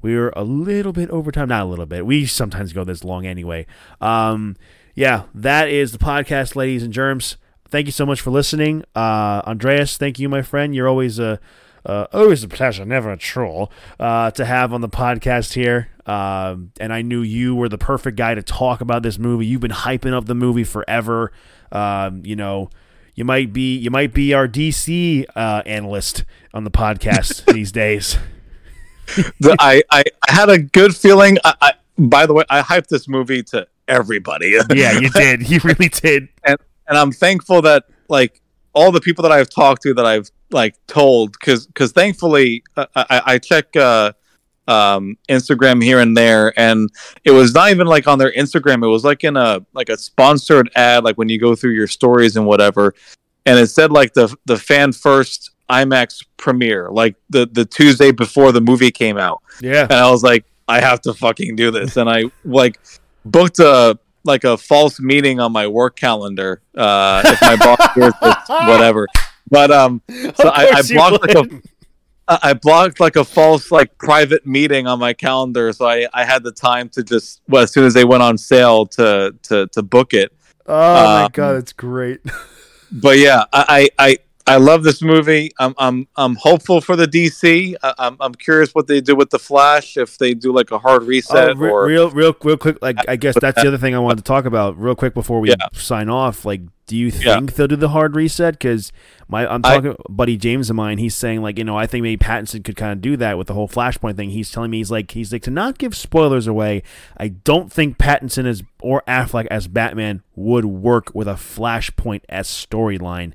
we were a little bit over time. Not a little bit. We sometimes go this long anyway. Um, yeah, that is the podcast, ladies and germs. Thank you so much for listening, uh, Andreas. Thank you, my friend. You're always a uh, always a pleasure, never a troll, uh, to have on the podcast here. Um, and I knew you were the perfect guy to talk about this movie. You've been hyping up the movie forever. Um, you know, you might be you might be our DC uh, analyst on the podcast *laughs* these days. the, I, I had a good feeling. I, I by the way, I hyped this movie to everybody. *laughs* Yeah, you did. You really did. And and I'm thankful that like all the people that I've talked to that I've like told because because thankfully uh, I, I, I check uh, um, Instagram here and there and it was not even like on their Instagram it was like in a like a sponsored ad like when you go through your stories and whatever and it said like the the fan first IMAX premiere like the the Tuesday before the movie came out Yeah. and I was like, I have to fucking do this, and I like booked a like a false meeting on my work calendar. Uh, if my boss hears this, *laughs* whatever. But um, *laughs* so I, I blocked like a. I blocked like a false like private meeting on my calendar, so I, I had the time to just well as soon as they went on sale to to to book it. Oh my um, god, it's great. *laughs* But yeah, I I, I I love this movie. I'm I'm I'm hopeful for the DC. I, I'm I'm curious what they do with the Flash. If they do like a hard reset Oh, re- or real, real, real quick. Like, I guess that's the other thing I wanted to talk about, real quick, before we Yeah. sign off. Like, do you Yeah. think they'll do the hard reset? Because my, I'm I- talking, buddy James of mine. He's saying like, you know, I think maybe Pattinson could kind of do that with the whole Flashpoint thing. He's telling me he's like, he's like to not give spoilers away. I don't think Pattinson as or Affleck as Batman would work with a Flashpoint as storyline.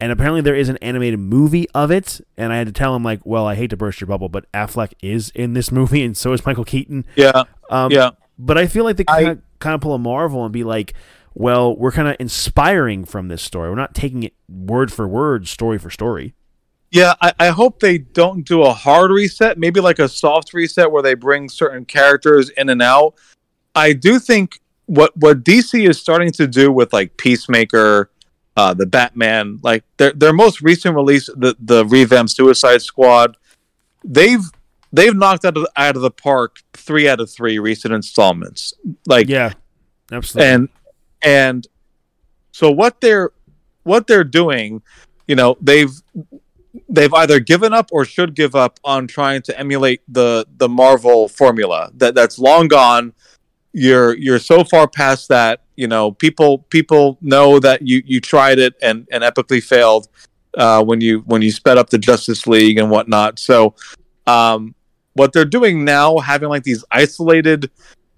And apparently there is an animated movie of it, and I had to tell him like, well, I hate to burst your bubble, but Affleck is in this *laughs* movie, and so is Michael Keaton. yeah Um, yeah. But I feel like they kind of, kind of pull a Marvel and be like, well, we're kind of inspiring from this story. We're not taking it word for word, story for story. Yeah, I, I hope they don't do a hard reset, maybe like a soft reset where they bring certain characters in and out. I do think what what DC is starting to do with like Peacemaker, uh, the Batman, like their their most recent release, the the revamped Suicide Squad, they've they've knocked out of out of the park three out of three recent installments. Like Yeah, absolutely. and and so what they're what they're doing you know they've they've either given up or should give up on trying to emulate the the marvel formula that that's long gone you're you're so far past that you know people people know that you you tried it and and epically failed uh when you when you sped up the justice league and whatnot so um what they're doing now having like these isolated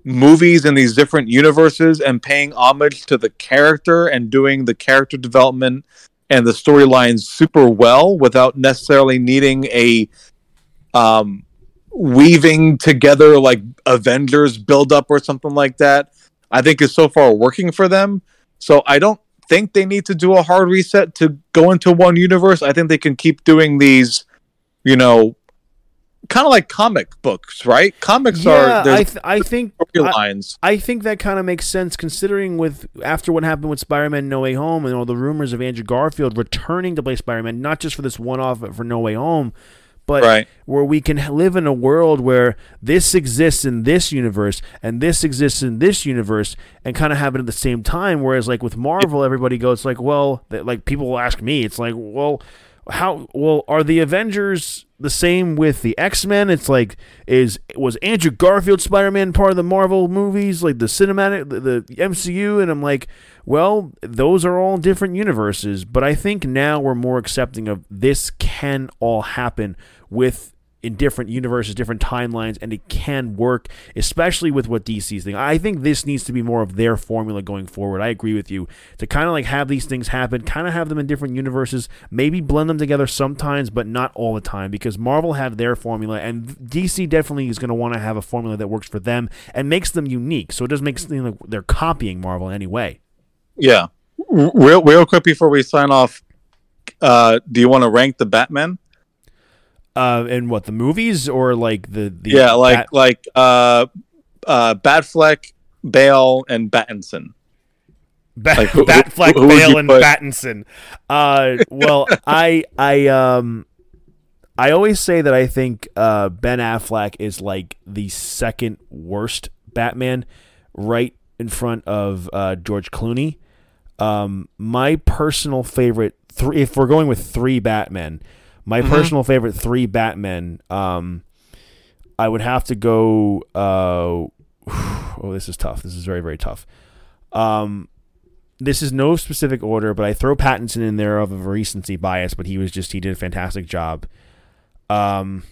movies in these different universes and paying homage to the character and doing the character development and the storylines super well without necessarily needing a um weaving together like Avengers build up or something like that. I think is so far working for them. So I don't think they need to do a hard reset to go into one universe. I think they can keep doing these, you know, kind of like comic books, right? Comics yeah, are I, th- I think storylines. I think that kind of makes sense considering with after what happened with Spider-Man No Way Home and all the rumors of Andrew Garfield returning to play Spider-Man, not just for this one-off but for No Way Home, but Right. where we can live in a world where this exists in this universe and this exists in this universe and kind of have it at the same time. Whereas like with Marvel, everybody goes like, well, like people will ask me, it's like, well, how well are the Avengers the same with the X Men? It's like is was Andrew Garfield Spider Man part of the Marvel movies, like the cinematic, the, the MCU? And I'm like, well, those are all different universes, but I think now we're more accepting of this can all happen with in different universes, different timelines, and it can work, especially with what DC's thing. I think this needs to be more of their formula going forward. I agree with you to kind of like have these things happen, kind of have them in different universes, maybe blend them together sometimes, but not all the time because Marvel have their formula, and DC definitely is going to want to have a formula that works for them and makes them unique. So it doesn't make you like they're copying Marvel anyway. Yeah, real real quick before we sign off, uh, do you want to rank the Batman? Uh, in what the movies or like the, the yeah, like Bat- like uh, uh, Batfleck, Bale, and Battinson. Bat- like, who, Batfleck, who, who Bale, and put? Battinson. Uh, well, *laughs* I I um I always say that I think uh, Ben Affleck is like the second worst Batman, right in front of uh, George Clooney. Um, my personal favorite three, if we're going with three Batmen, my mm-hmm. personal favorite three Batmen, um, I would have to go. Uh, *sighs* oh, this is tough. This is very very tough. Um, this is no specific order, but I throw Pattinson in there of a recency bias, but he was just he did a fantastic job. Um,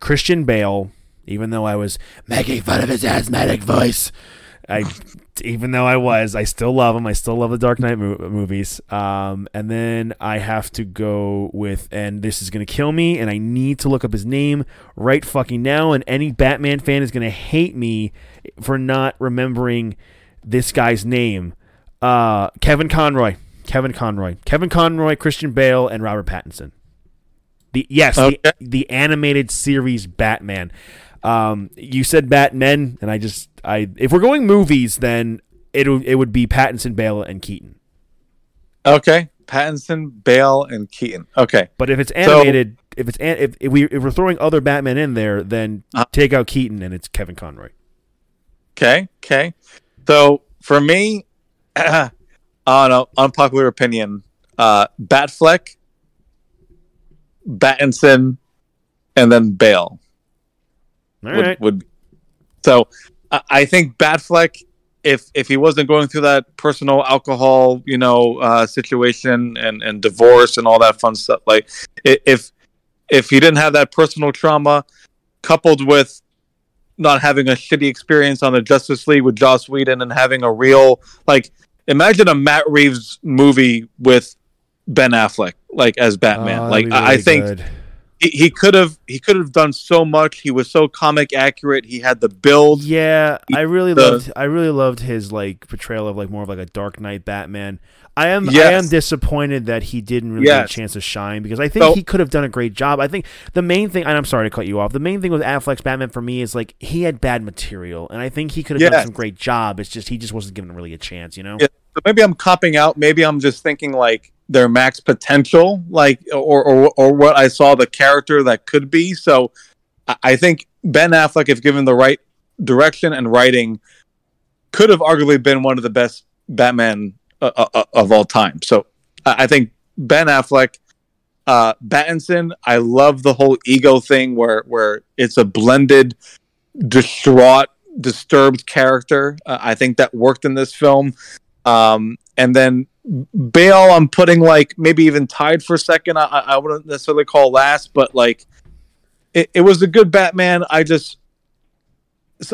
Christian Bale, even though I was making fun of his asthmatic voice, I even though I was, I still love him. I still love the Dark Knight mo- movies. Um, and then I have to go with, and this is gonna kill me, and I need to look up his name right fucking now. And any Batman fan is gonna hate me for not remembering this guy's name. Uh, Kevin Conroy. Kevin Conroy. Kevin Conroy, Christian Bale, and Robert Pattinson. The yes, okay. the, the animated series Batman. Um, you said Batman, and I just I if we're going movies, then it it would be Pattinson, Bale, and Keaton. Okay, Pattinson, Bale, and Keaton. Okay, but if it's animated, so, if it's if, if we if we're throwing other Batman in there, then uh, take out Keaton and it's Kevin Conroy. Okay, okay. So for me, *clears throat* on an unpopular opinion, uh, Batfleck, Battinson, and then Bale. All would, right. would so I think Batfleck, if if he wasn't going through that personal alcohol, you know, uh, situation and and divorce and all that fun stuff, like if if he didn't have that personal trauma, coupled with not having a shitty experience on the Justice League with Joss Whedon and having a real like imagine a Matt Reeves movie with Ben Affleck like as Batman. Oh, like really I think good he, could have he could have done so much. He was so comic accurate. He had the build. Yeah, I really the, loved I really loved his like portrayal of like more of like a Dark Knight Batman. I am yes. I am disappointed that he didn't really yes. get a chance to shine because I think so, he could have done a great job. I think the main thing, and I'm sorry to cut you off. The main thing with Affleck's Batman for me is like he had bad material, and I think he could have yes. done some great job. It's just he just wasn't given really a chance, you know. Yeah. So maybe I'm copping out. Maybe I'm just thinking like their max potential, like or, or or what I saw the character that could be. So I think Ben Affleck, if given the right direction and writing, could have arguably been one of the best Batman uh, uh, uh of all time. So I think Ben Affleck, uh, Battinson. I love the whole ego thing where where it's a blended, distraught, disturbed character. Uh, I think that worked in this film. Um, and then Bale, I'm putting like maybe even tied for second. I, I wouldn't necessarily call last, but like it, it was a good Batman. I just,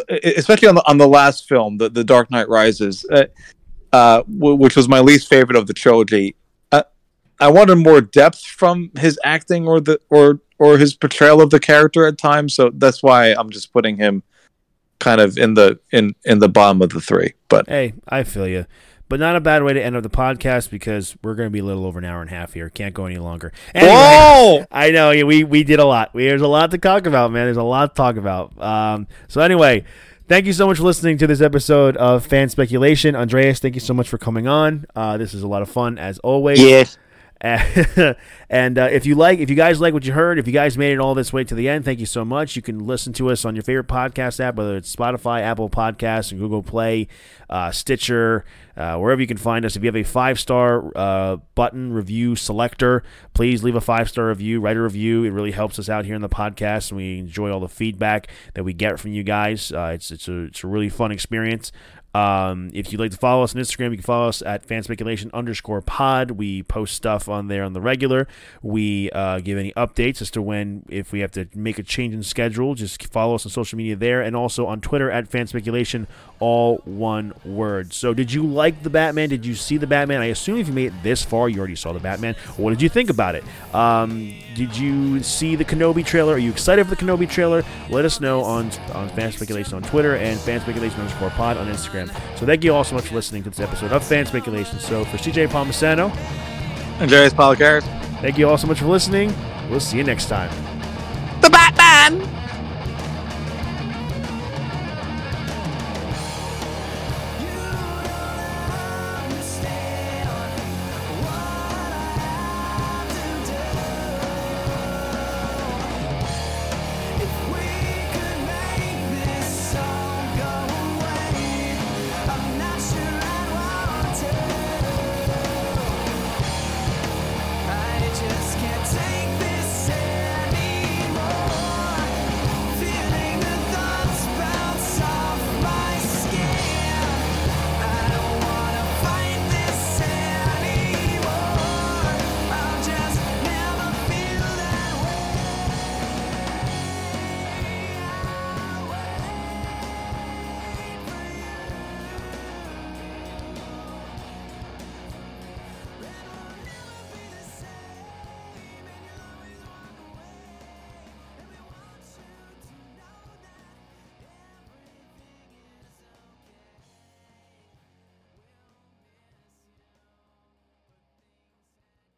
especially on the on the last film, the the Dark Knight Rises, uh, uh, which was my least favorite of the trilogy. Uh, I wanted more depth from his acting or the or or his portrayal of the character at times. So that's why I'm just putting him kind of in the in in the bottom of the three. But hey, I feel you but not a bad way to end up the podcast because we're going to be a little over an hour and a half here. Can't go any longer. Anyway, Whoa! *laughs* I know we we did a lot. We, there's a lot to talk about, man. There's a lot to talk about. Um, so anyway, thank you so much for listening to this episode of Fan Speculation. Andreas, thank you so much for coming on. Uh, this is a lot of fun as always. Yes. *laughs* and uh, if you like, if you guys like what you heard, if you guys made it all this way to the end, thank you so much. You can listen to us on your favorite podcast app, whether it's Spotify, Apple Podcasts, and Google Play, uh, Stitcher, uh, wherever you can find us. If you have a five star uh, button review selector, please leave a five star review, write a review. It really helps us out here in the podcast, and we enjoy all the feedback that we get from you guys. Uh, it's it's a it's a really fun experience. Um, if you'd like to follow us on Instagram, you can follow us at fanspeculation underscore pod. We post stuff on there on the regular. We uh, give any updates as to when, if we have to make a change in schedule, just follow us on social media there and also on Twitter at fanspeculation, all one word. So, did you like the Batman? Did you see the Batman? I assume if you made it this far, you already saw the Batman. What did you think about it? Um, did you see the Kenobi trailer? Are you excited for the Kenobi trailer? Let us know on on Fan Speculation on Twitter and Fan Speculation underscore pod on Instagram. So thank you all so much for listening to this episode of Fan Speculation. So for CJ Palmisano and Jarius Policaris, thank you all so much for listening. We'll see you next time. The Batman!